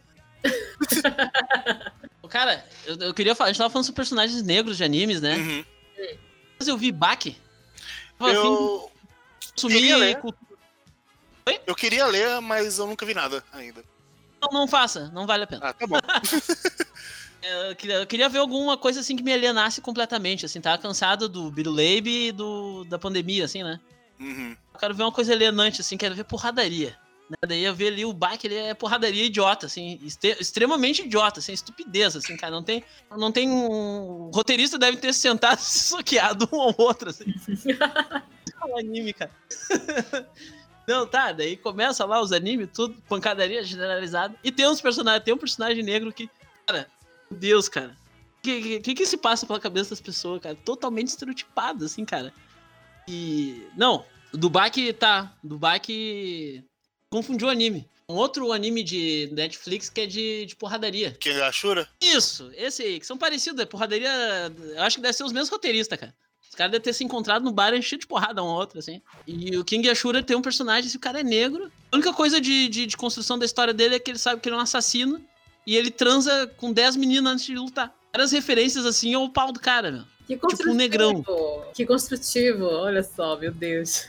Cara, eu, eu, queria falar, a gente tava falando sobre personagens negros de animes, né? Uhum. Mas eu vi Baki. Eu. Queria ler. Oi? Eu queria ler, mas eu nunca vi nada ainda. Não, não faça, não vale a pena. Ah, tá bom. Eu queria, eu queria ver alguma coisa assim que me alienasse completamente, assim, tava cansado do Biruleibe e do, da pandemia, assim, né? Uhum. Eu quero ver uma coisa alienante, assim, quero ver porradaria. Né? Daí eu ver ali o Bach, ele é porradaria idiota, assim, extremamente idiota, assim, estupidez, assim, cara, não tem, não tem um... O roteirista deve ter sentado e se soqueado um ao outro, assim. é um anime, cara. Não, tá, daí começa lá os animes, tudo, pancadaria generalizada. E tem uns personagens, tem um personagem negro que, cara, meu Deus, cara. O que, que, que se passa pela cabeça das pessoas, cara? Totalmente estereotipado, assim, cara. E. Não, do Baki tá. Do Baki confundiu o anime. Um outro anime de Netflix que é de, de porradaria. Que é a Shura? Isso, esse aí, que são parecidos. É porradaria. Eu acho que deve ser os mesmos roteiristas, cara. Os caras devem ter se encontrado no bar enchido de porrada um ao outro, assim. E o King Ashura tem um personagem, esse cara é negro. A única coisa de, de, de, construção da história dele é que ele sabe que ele é um assassino e ele transa com 10 meninas antes de lutar. Várias referências assim ao pau do cara, meu. Que tipo um negrão. Que construtivo, olha só, meu Deus.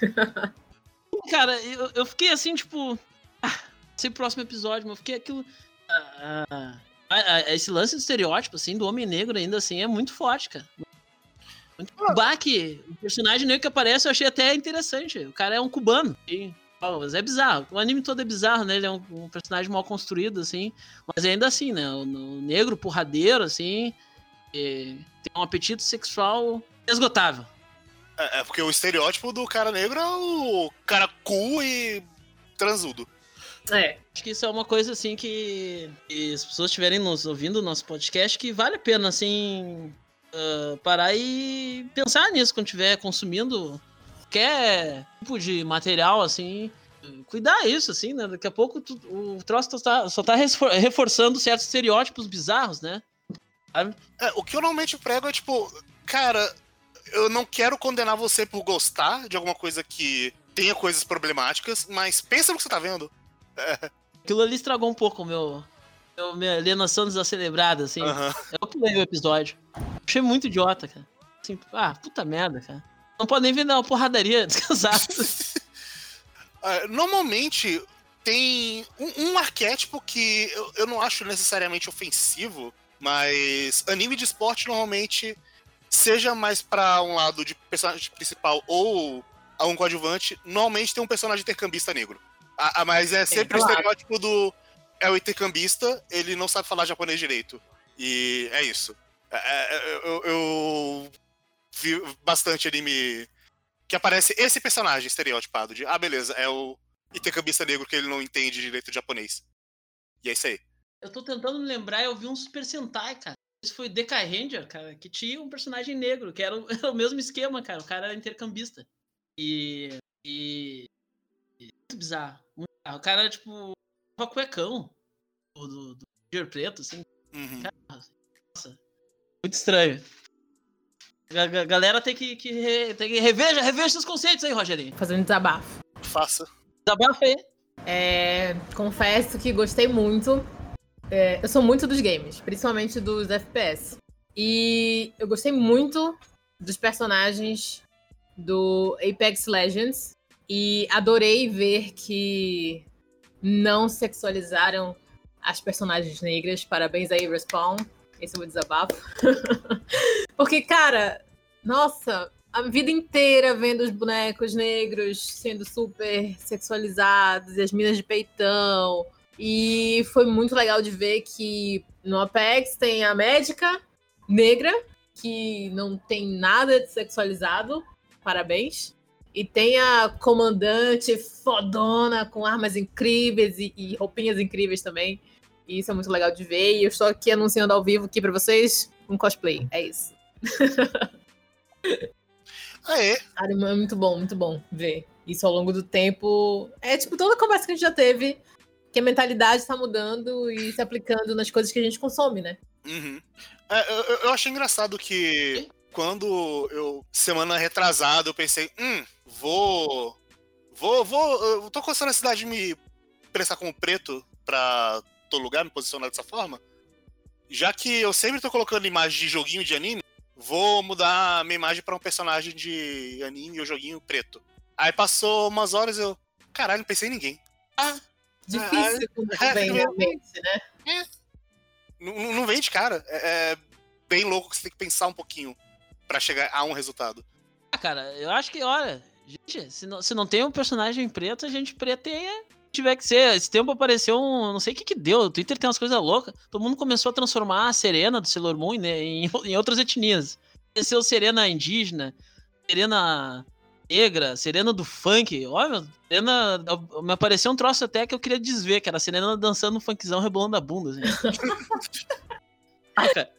cara, eu, eu fiquei assim, tipo. Ah, esse próximo episódio, mas eu fiquei aquilo. Ah, ah, ah, esse lance do estereótipo, assim, do homem negro ainda assim, é muito forte, cara. O Baki, o personagem negro que aparece, eu achei até interessante. O cara é um cubano. E mas é bizarro. O anime todo é bizarro, né? Ele é um, um personagem mal construído, assim. Mas ainda assim, né? O, o negro porradeiro, assim. tem um apetite sexual esgotável. É, é, porque o estereótipo do cara negro é o cara cool e transudo. É. Acho que isso é uma coisa assim que, que as pessoas estiverem nos ouvindo o nosso podcast que vale a pena, assim, uh, parar e pensar nisso quando estiver consumindo qualquer tipo de material, assim, cuidar isso, assim, né? Daqui a pouco tu, o troço tá, só tá reforçando certos estereótipos bizarros, né? É, o que eu normalmente prego é tipo, cara, eu não quero condenar você por gostar de alguma coisa que tenha coisas problemáticas, mas pensa no que você tá vendo. É. Aquilo ali estragou um pouco o meu, meu minha alienação desacelebrada, assim. Uhum. Eu pulei o episódio. Achei muito idiota, cara. Assim, ah, puta merda, cara. Não pode nem vender uma porradaria descansada. uh, normalmente tem um, um arquétipo que eu, eu, não acho necessariamente ofensivo, mas anime de esporte normalmente, seja mais para um lado de personagem principal ou a um coadjuvante, normalmente tem um personagem intercambista negro. A, a mas é sempre é, o estereótipo do. É o intercambista, ele não sabe falar japonês direito. E é isso. É, é eu, eu vi bastante anime que aparece esse personagem estereotipado de, ah, beleza, é o intercambista negro que ele não entende direito japonês. E é isso aí. Eu tô tentando me lembrar, eu vi um Super Sentai, cara. Esse foi Deca Ranger, cara, que tinha um personagem negro, que era o, era o mesmo esquema, cara. O cara era intercambista. E. E. Muito bizarro. Muito bizarro. O cara, tipo, tava cuecão do, do, do Preto, assim. Uhum. Nossa. Muito estranho. A galera tem que, que, re, tem que reveja, reveja seus conceitos aí, Rogerinho. Fazendo desabafo. Faça. Desabafo aí. É, confesso que gostei muito. É, eu sou muito dos games, principalmente dos FPS. E eu gostei muito dos personagens do Apex Legends. E adorei ver que não sexualizaram as personagens negras. Parabéns aí, Respawn. Esse é o meu desabafo. Porque, cara, nossa, a vida inteira vendo os bonecos negros sendo super sexualizados e as minas de peitão. E foi muito legal de ver que no Apex tem a médica negra, que não tem nada de sexualizado. Parabéns. E tem a comandante fodona com armas incríveis e, e roupinhas incríveis também. E isso é muito legal de ver. E eu estou aqui anunciando ao vivo aqui para vocês um cosplay. É isso. é? Cara, é muito bom, muito bom ver isso ao longo do tempo. É tipo toda a conversa que a gente já teve, que a mentalidade está mudando e se aplicando nas coisas que a gente consome, né? Uhum. É, eu, eu achei engraçado que quando eu, semana retrasada, eu pensei, hum, vou. Vou, vou. Eu tô começando a cidade de me prestar como preto pra todo lugar, me posicionar dessa forma. Já que eu sempre tô colocando imagem de joguinho de anime, vou mudar minha imagem para um personagem de anime ou joguinho preto. Aí passou umas horas eu. Caralho, não pensei em ninguém. Ah, difícil ah, quando é, vem realmente, né? É. Não, não vem de cara. É, é, bem louco que você tem que pensar um pouquinho para chegar a um resultado. Ah, cara, eu acho que, olha, gente, se não, se não tem um personagem preto, a gente preteia tiver que ser. Esse tempo apareceu um. Não sei o que que deu. O Twitter tem umas coisas loucas. Todo mundo começou a transformar a Serena do Sailor Moon né, em, em outras etnias. Apareceu Serena indígena, Serena negra, Serena do funk. Olha, Serena. Me apareceu um troço até que eu queria desver, que era a Serena dançando um funkzão rebolando a bunda. Assim.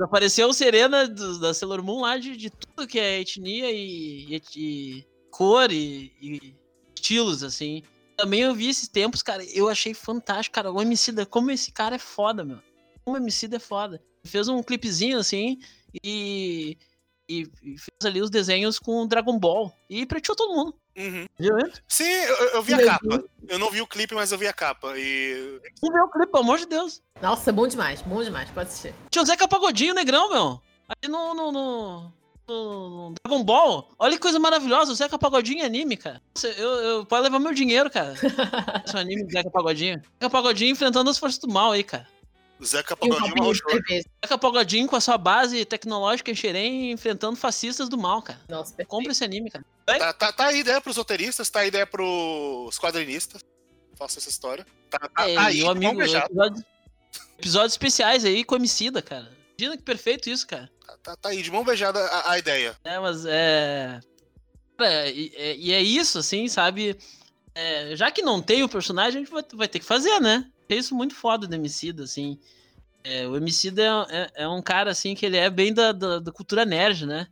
Apareceu Serena do, da Sailor Moon lá de, de tudo que é etnia e, e, e cor e, e estilos, assim também eu vi esses tempos, cara, eu achei fantástico, cara. O Emicida, como esse cara é foda, meu. Como o Emicida é foda. Fez um clipezinho assim e, e, e, fez ali os desenhos com Dragon Ball. E preteou todo mundo. Uhum. Viu? Sim, eu, eu vi a capa. Eu não vi o clipe, mas eu vi a capa. E. Não viu o clipe, pelo amor de Deus. Nossa, bom demais, bom demais, pode assistir. Tinha o Zeca Pagodinho, negrão, meu. Ali no, no, no, no Dragon Ball. Olha que coisa maravilhosa, o Zeca Pagodinho é anime, cara. Eu, eu, pode levar meu dinheiro, cara. Esse é anime do Zeca Pagodinho. Zeca Pagodinho enfrentando as forças do mal aí, cara. Zeca Pagodinho é Zeca Pagodinho com a sua base tecnológica em Xerém enfrentando fascistas do mal, cara. Nossa, Compre esse anime, cara. Tá, tá, tá, aí a ideia pros roteiristas, tá aí a ideia pros quadrinistas. Faça essa história. Tá, tá, é, tá aí, o amigo, episódios, episódios especiais aí com homicida, cara. Imagina que perfeito isso, cara. Tá, tá aí, de mão beijada a, a ideia. É, mas é. É, e, é, e, é isso, assim, sabe? É, já que não tem o personagem, a gente vai, vai, ter que fazer, né? É isso muito foda do Emicida, assim. É, o Emicida é, é, é, um cara, assim, que ele é bem da, da, da, cultura nerd, né?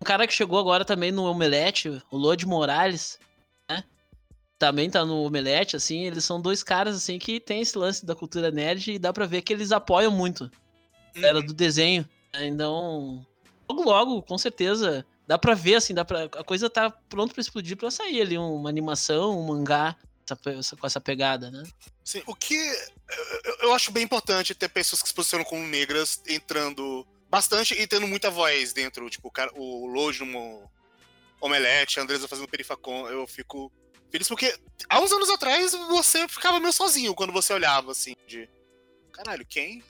Um cara que chegou agora também no Omelete, o Lodi Morales, né? Também tá no Omelete, assim. Eles são dois caras, assim, que tem esse lance da cultura nerd e dá pra ver que eles apoiam muito. Era uhum. do desenho. Então, logo, logo, com certeza, dá pra ver, assim, dá pra, a coisa tá pronta pra explodir pra sair ali, uma animação, um mangá essa, com essa pegada, né? Sim, o que eu, eu acho bem importante ter pessoas que se posicionam como negras entrando bastante e tendo muita voz dentro, tipo, o, cara, o Lodge no Omelete, a Andresa fazendo Perifacon, eu fico feliz porque há uns anos atrás você ficava meio sozinho quando você olhava, assim, de caralho, quem?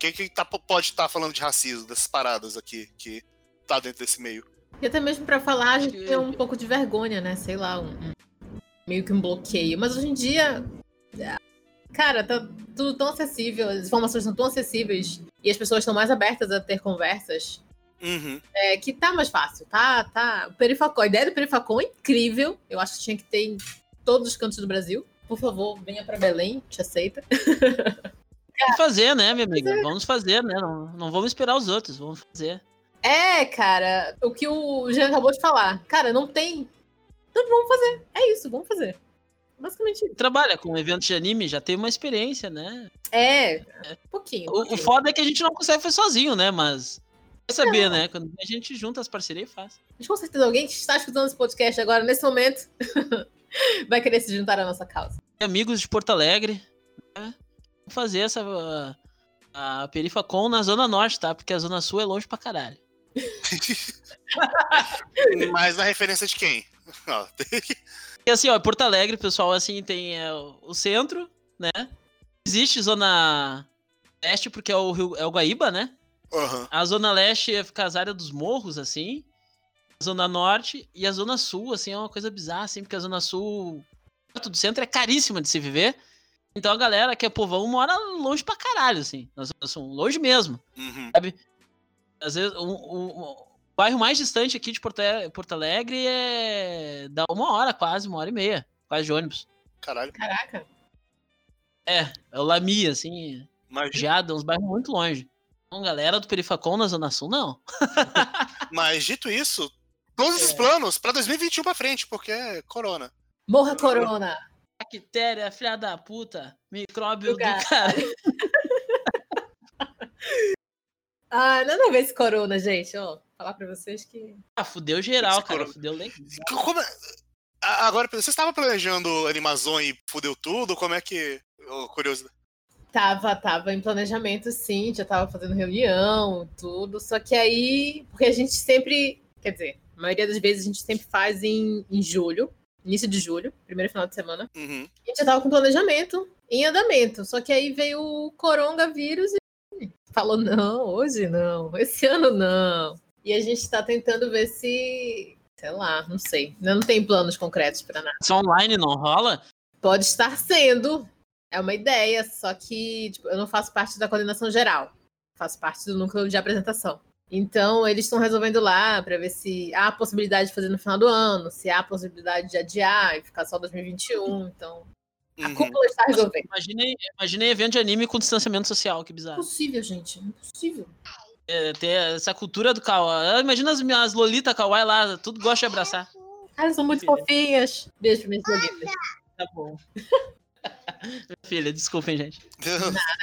Quem que tá, pode estar tá falando de racismo, dessas paradas aqui, que tá dentro desse meio? E até mesmo para falar, a gente tem um pouco de vergonha, né? Sei lá, um, um, meio que um bloqueio. Mas hoje em dia, cara, tá tudo tão acessível, as informações são tão acessíveis e as pessoas estão mais abertas a ter conversas. Uhum. É, que tá mais fácil, tá? tá. O Perifacon, a ideia do Perifacon é incrível. Eu acho que tinha que ter em todos os cantos do Brasil. Por favor, venha para Belém, te aceita. Vamos fazer, né, minha amiga? Vamos fazer, né? Não, não vamos esperar os outros, vamos fazer. É, cara, o que o Jean acabou de falar. Cara, não tem Então vamos fazer. É isso, vamos fazer. Basicamente isso. Trabalha com eventos de anime, já tem uma experiência, né? É, um pouquinho. O, o foda é que a gente não consegue fazer sozinho, né? Mas. Quer saber, né? Quando a gente junta as parcerias e faz. Mas com certeza alguém que está escutando esse podcast agora, nesse momento, vai querer se juntar à nossa causa. Amigos de Porto Alegre, né? Fazer essa. A, a Perifacon na Zona Norte, tá? Porque a Zona Sul é longe pra caralho. Mas na referência de quem? E assim, ó, Porto Alegre, pessoal, assim, tem é, o centro, né? Existe Zona Leste, porque é o, Rio, é o Guaíba, né? Aham. A Zona Leste fica as áreas dos morros, assim. A Zona Norte e a Zona Sul, assim, é uma coisa bizarra, assim, porque a Zona Sul, perto do centro, é caríssima de se viver. Então a galera que é povão mora longe pra caralho, assim, Zona Sul, longe mesmo. Uhum. Às vezes, o, o- o bairro mais distante aqui de Porto, Porto Alegre é. dá uma hora quase, uma hora e meia, quase de ônibus. Caralho. Caraca. É, é o Lami, assim, Mas, Geada, uns bairros muito longe. Então, galera do Perifacon na Zona Sul, não. mas dito isso, todos os É. planos pra 2021 pra frente, porque é corona. Morra Corona. Bactéria, filha da puta, micróbio Do do cara. Ah, nada a ver esse Corona, gente. Ó, falar pra vocês que. Ah, fudeu geral, Esse cara, corona- fudeu legal. Como é- Agora, você estava planejando Animazon e fudeu tudo? Como é que. Ô, curiosidade. Tava, tava em planejamento, sim, já tava fazendo reunião, tudo. Só que aí, porque a gente sempre, quer dizer, a maioria das vezes a gente sempre faz em, em julho, início de julho, primeiro final de semana. Uhum. A gente já tava com planejamento em andamento. Só que aí veio o coronavírus e falou: não, hoje não, esse ano não. E a gente tá tentando ver se, sei lá, não sei. Ainda não tem planos concretos para nada. Se online não rola, Pode estar sendo. É uma ideia, só que tipo, eu não faço parte da coordenação geral. Faço parte do núcleo de apresentação. Então, eles estão resolvendo lá para ver se há a possibilidade de fazer no final do ano, se há a possibilidade de adiar e ficar só 2021. Então, a Uhum. cúpula está resolvendo. imaginei, imaginei evento de anime com distanciamento social, que bizarro. Impossível, gente. Impossível. É, ter essa cultura do kawaii. Ah, Imagina as minhas Lolita kawaii lá, tudo gosta de abraçar. Ah, elas são muito fofinhas. Beijo para minhas bonitas. Tá bom. Filha, desculpem, gente.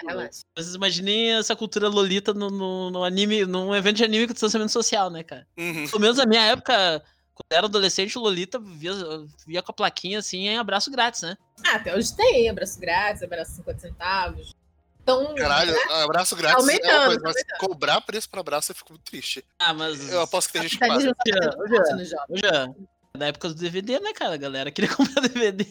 Relaxa. Vocês imaginem essa cultura Lolita no, no, no anime, num evento de anime com distanciamento social, né, cara? Uhum. Pelo menos na minha época, quando eu era adolescente, o Lolita via, via com a plaquinha assim em abraço grátis, né? Ah, até hoje tem. Abraço grátis, abraço 50 centavos. Então, Caralho, abraço grátis é uma Aumentando, coisa, mas cobrar preço pra abraço eu fico muito triste. Ah, mas. Eu aposto que tem gente que faz. tá. Eu já. Da época do DVD, né, cara? A galera queria comprar DVD.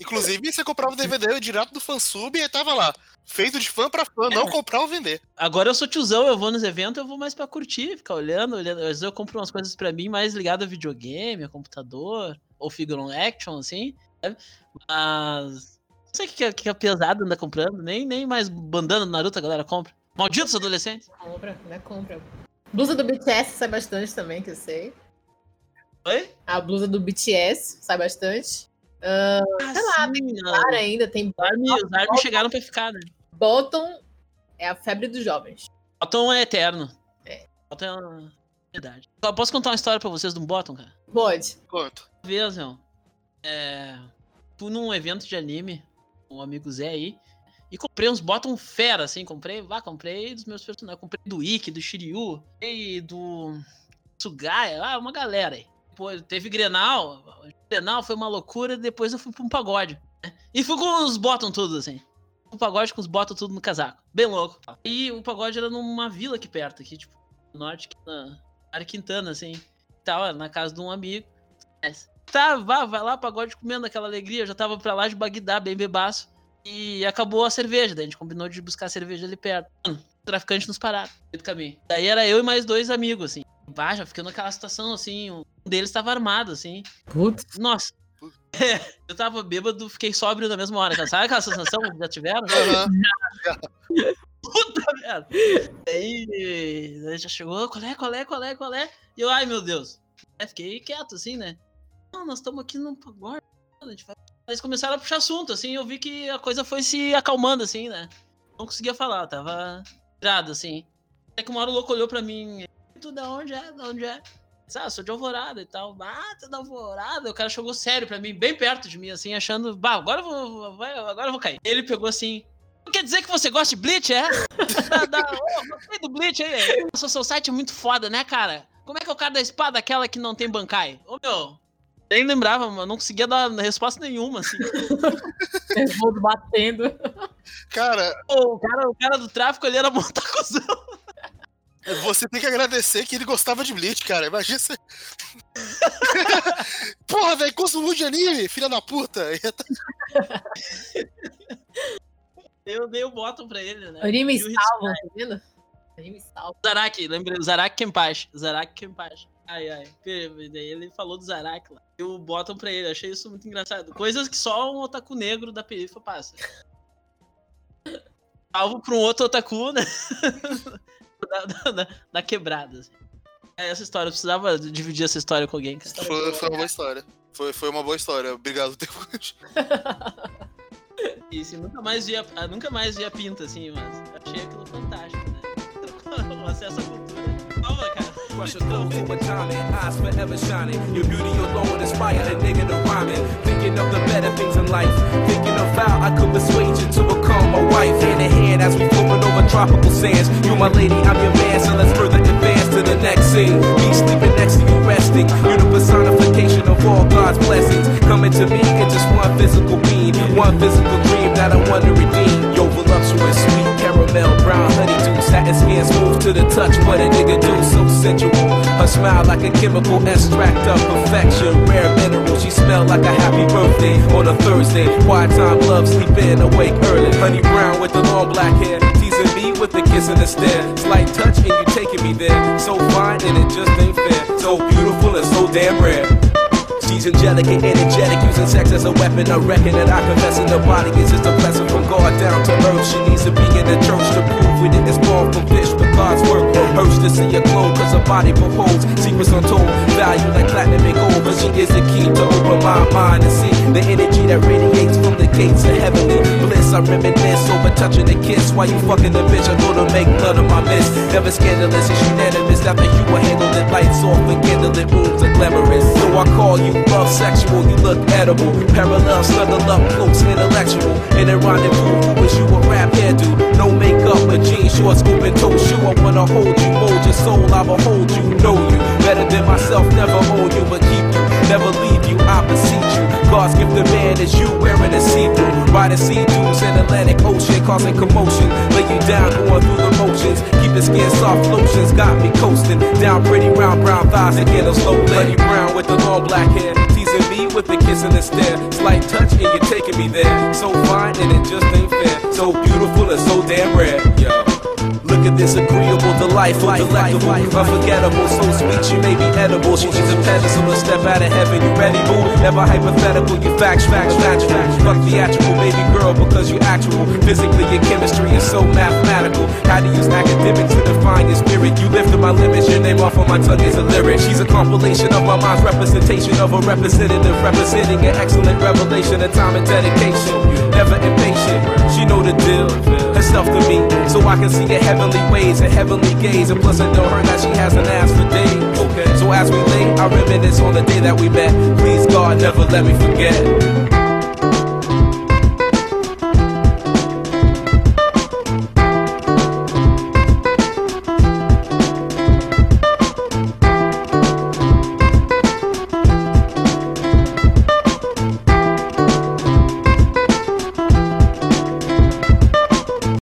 Inclusive, você comprava o DVD direto do fansub e aí tava lá. Feito de fã pra fã, não comprar ou vender. Agora eu sou tiozão, eu vou nos eventos, eu vou mais pra curtir, ficar olhando, olhando. Às vezes eu compro umas coisas pra mim mais ligadas a videogame, a computador, ou figure on action, assim, sabe? Mas. Não sei o que, é- que é pesado anda comprando, nem, nem mais bandana do Naruto a galera compra. Malditos adolescentes. Compra, né? Compra. Blusa do BTS sai bastante também, que eu sei. Oi? A blusa do BTS sai bastante. Ah, sei lá, tem ainda, tem Os army, os army chegaram pra ficar, né? Bottom. É a febre dos jovens. Bottom é eterno. É. Bottom é uma verdade. Eu posso contar uma história pra vocês de um Bottom, cara? Pode. Quanto? Uma vez, meu. É, fui num evento de anime, com um amigo Zé aí, e comprei uns bottom fera, assim, comprei, vá, comprei dos meus personagens, comprei do Ikki, do Shiryu, e do Sugaya, ah, uma galera aí. Pô, teve Grenal, Grenal foi uma loucura, depois eu fui pra um pagode. né? E fui com os bottom tudo, assim. Um pagode com os bottom tudo no casaco. Bem louco. E o pagode era numa vila aqui perto, aqui, tipo, no norte, na área Quintana, assim. Tava na casa de um amigo. Tá, vá, vai lá, pagode comendo aquela alegria. Eu já tava pra lá de Bagdá, bem bebaço. E acabou a cerveja. Daí a gente combinou de buscar cerveja ali perto. Mano, o traficante nos pararam no meio do caminho. Daí era eu e mais dois amigos, assim. Bah, já fiquei naquela situação, assim. Um deles tava armado, assim. Putz. Nossa. É, eu tava bêbado, fiquei sóbrio na mesma hora. Sabe aquela sensação que já tiveram? Aham. Puta merda. Daí, daí já chegou, qual é, qual é, qual é, qual é? E eu, ai meu Deus. Aí fiquei quieto, assim, né? Não, nós estamos aqui num pagode. a gente vai- Eles começaram a puxar assunto, assim, eu vi que a coisa foi se acalmando, assim, né? Não conseguia falar, tava virado, assim. Até que uma hora o louco olhou pra mim. Tu da onde é? Da onde é? Ah, sou de Alvorada e tal. Ah, tu é da Alvorada. O cara chegou sério pra mim, bem perto de mim, assim, achando, bah, agora eu vou, vai, agora eu vou cair. Ele pegou assim, quer dizer que você gosta de Bleach, é? da, da, oh, gostei do Bleach aí. Nossa, seu site é muito foda, né, cara? Como é que é o cara da espada, aquela que não tem bancai? Ô, meu, nem lembrava, mano. Não conseguia dar resposta nenhuma, assim. Nervoso batendo. Cara. o, cara. O cara do tráfico ali era montacuzão. Você tem que agradecer que ele gostava de Bleach, cara. Imagina você. Porra, velho, muito de anime, filha da puta. Eu dei o bottom pra ele, né? Anime salvo, tá vendo? Anime salvo. Zaraki, lembrei. Zaraki Kenpachi. Zaraki Kenpachi. Ai, ai. Daí ele falou do Zarak lá. Eu botam pra ele, achei isso muito engraçado. Coisas que só um otaku negro da periferia passa. Salvo pra um outro otaku, né? da, da, da, quebrada. Assim. É essa história, eu precisava dividir essa história com alguém. Cara. Foi, foi uma boa história. Foi, foi uma boa história. Obrigado, Deus. Isso, nunca mais via, nunca mais via pinta, assim, mas achei aquilo fantástico, né? O acesso à cultura. Calma, cara. Crush a eyes forever shining. Your beauty alone inspire a nigga to rhyming. Thinking of the better things in life. Thinking of how I could persuade you to become a wife. Hand in hand as we floating over tropical sands. You my lady, I'm your man, so let's further advance to the next scene. Me sleeping next to you resting. You're the personification of all God's blessings. Coming to me in just one physical being. One physical dream that I want to redeem. Yo, voluptuous, sweet caramel, brown honeydew. Satin skin smooth to the touch. What a nigga do, so sensual. Her smile like a chemical extract of perfection. Rare mineral, she smell like a happy birthday on a Thursday. Quiet time, love, sleep in, awake early. Honey brown with the long black hair, teasing me with the kiss and the stare. Slight touch and you taking me there. So fine and it just ain't fair. So beautiful and so damn rare. She's angelic and energetic, using sex as a weapon. I reckon that I confess in the body is just a blessing from God down to earth. She needs to be in the church to prove we didn't spawn from fish, God's work. Hurts to see her glow, cause her body beholds secrets untold. Value like platinum and gold, but she is the key to open my mind and see the energy that radiates from the gates of heavenly bliss. I reminisce over touching a kiss while you fucking the bitch. I'm gonna make none of my miss. Never scandalous, it's unanimous. After you were handling lights off and candlelit rooms are glamorous. So I call you love sexual, you look edible. Parallel, snuggle up close, intellectual. In a rendezvous, wish you a rap hairdo. No makeup, a jeans, short scoop, and toe shoe. I wanna hold you, mold your soul, I will behold you, know you. Better than myself, never own you, but keep you, never leave you, I beseech you. God's gift of man is you wearing a see-through. Riding sea dunes in Atlantic Ocean, causing commotion. Lay you down, going through the motions. Keep the skin soft lotions, got me coasting. Down pretty round brown thighs, again a slow lady brown with the long black hair with a kiss and a stare. Slight touch and you're taking me there. So fine and it just ain't fair. So beautiful and so damn rare. Yo. Look at this agreeable, delightful, delectable, unforgettable, so sweet she may be edible. She's a pedestal, a step out of heaven. You ready, boo? Never hypothetical, you facts, facts, facts, facts. Fuck theatrical, baby girl, because you actual. Physically, your chemistry is so mathematical. How to use academics to define your spirit. You lifted my limits, your name off of my tongue is a lyric. She's a compilation of my mind's representation of a representative, representing an excellent revelation of time and dedication. Never impatient, she know the deal. Herself to me, so I can see her heavenly ways and heavenly gaze. And plus, I know her that she hasn't asked for days. Okay, so as we lay, I reminisce on the day that we met. Please, God, never let me forget.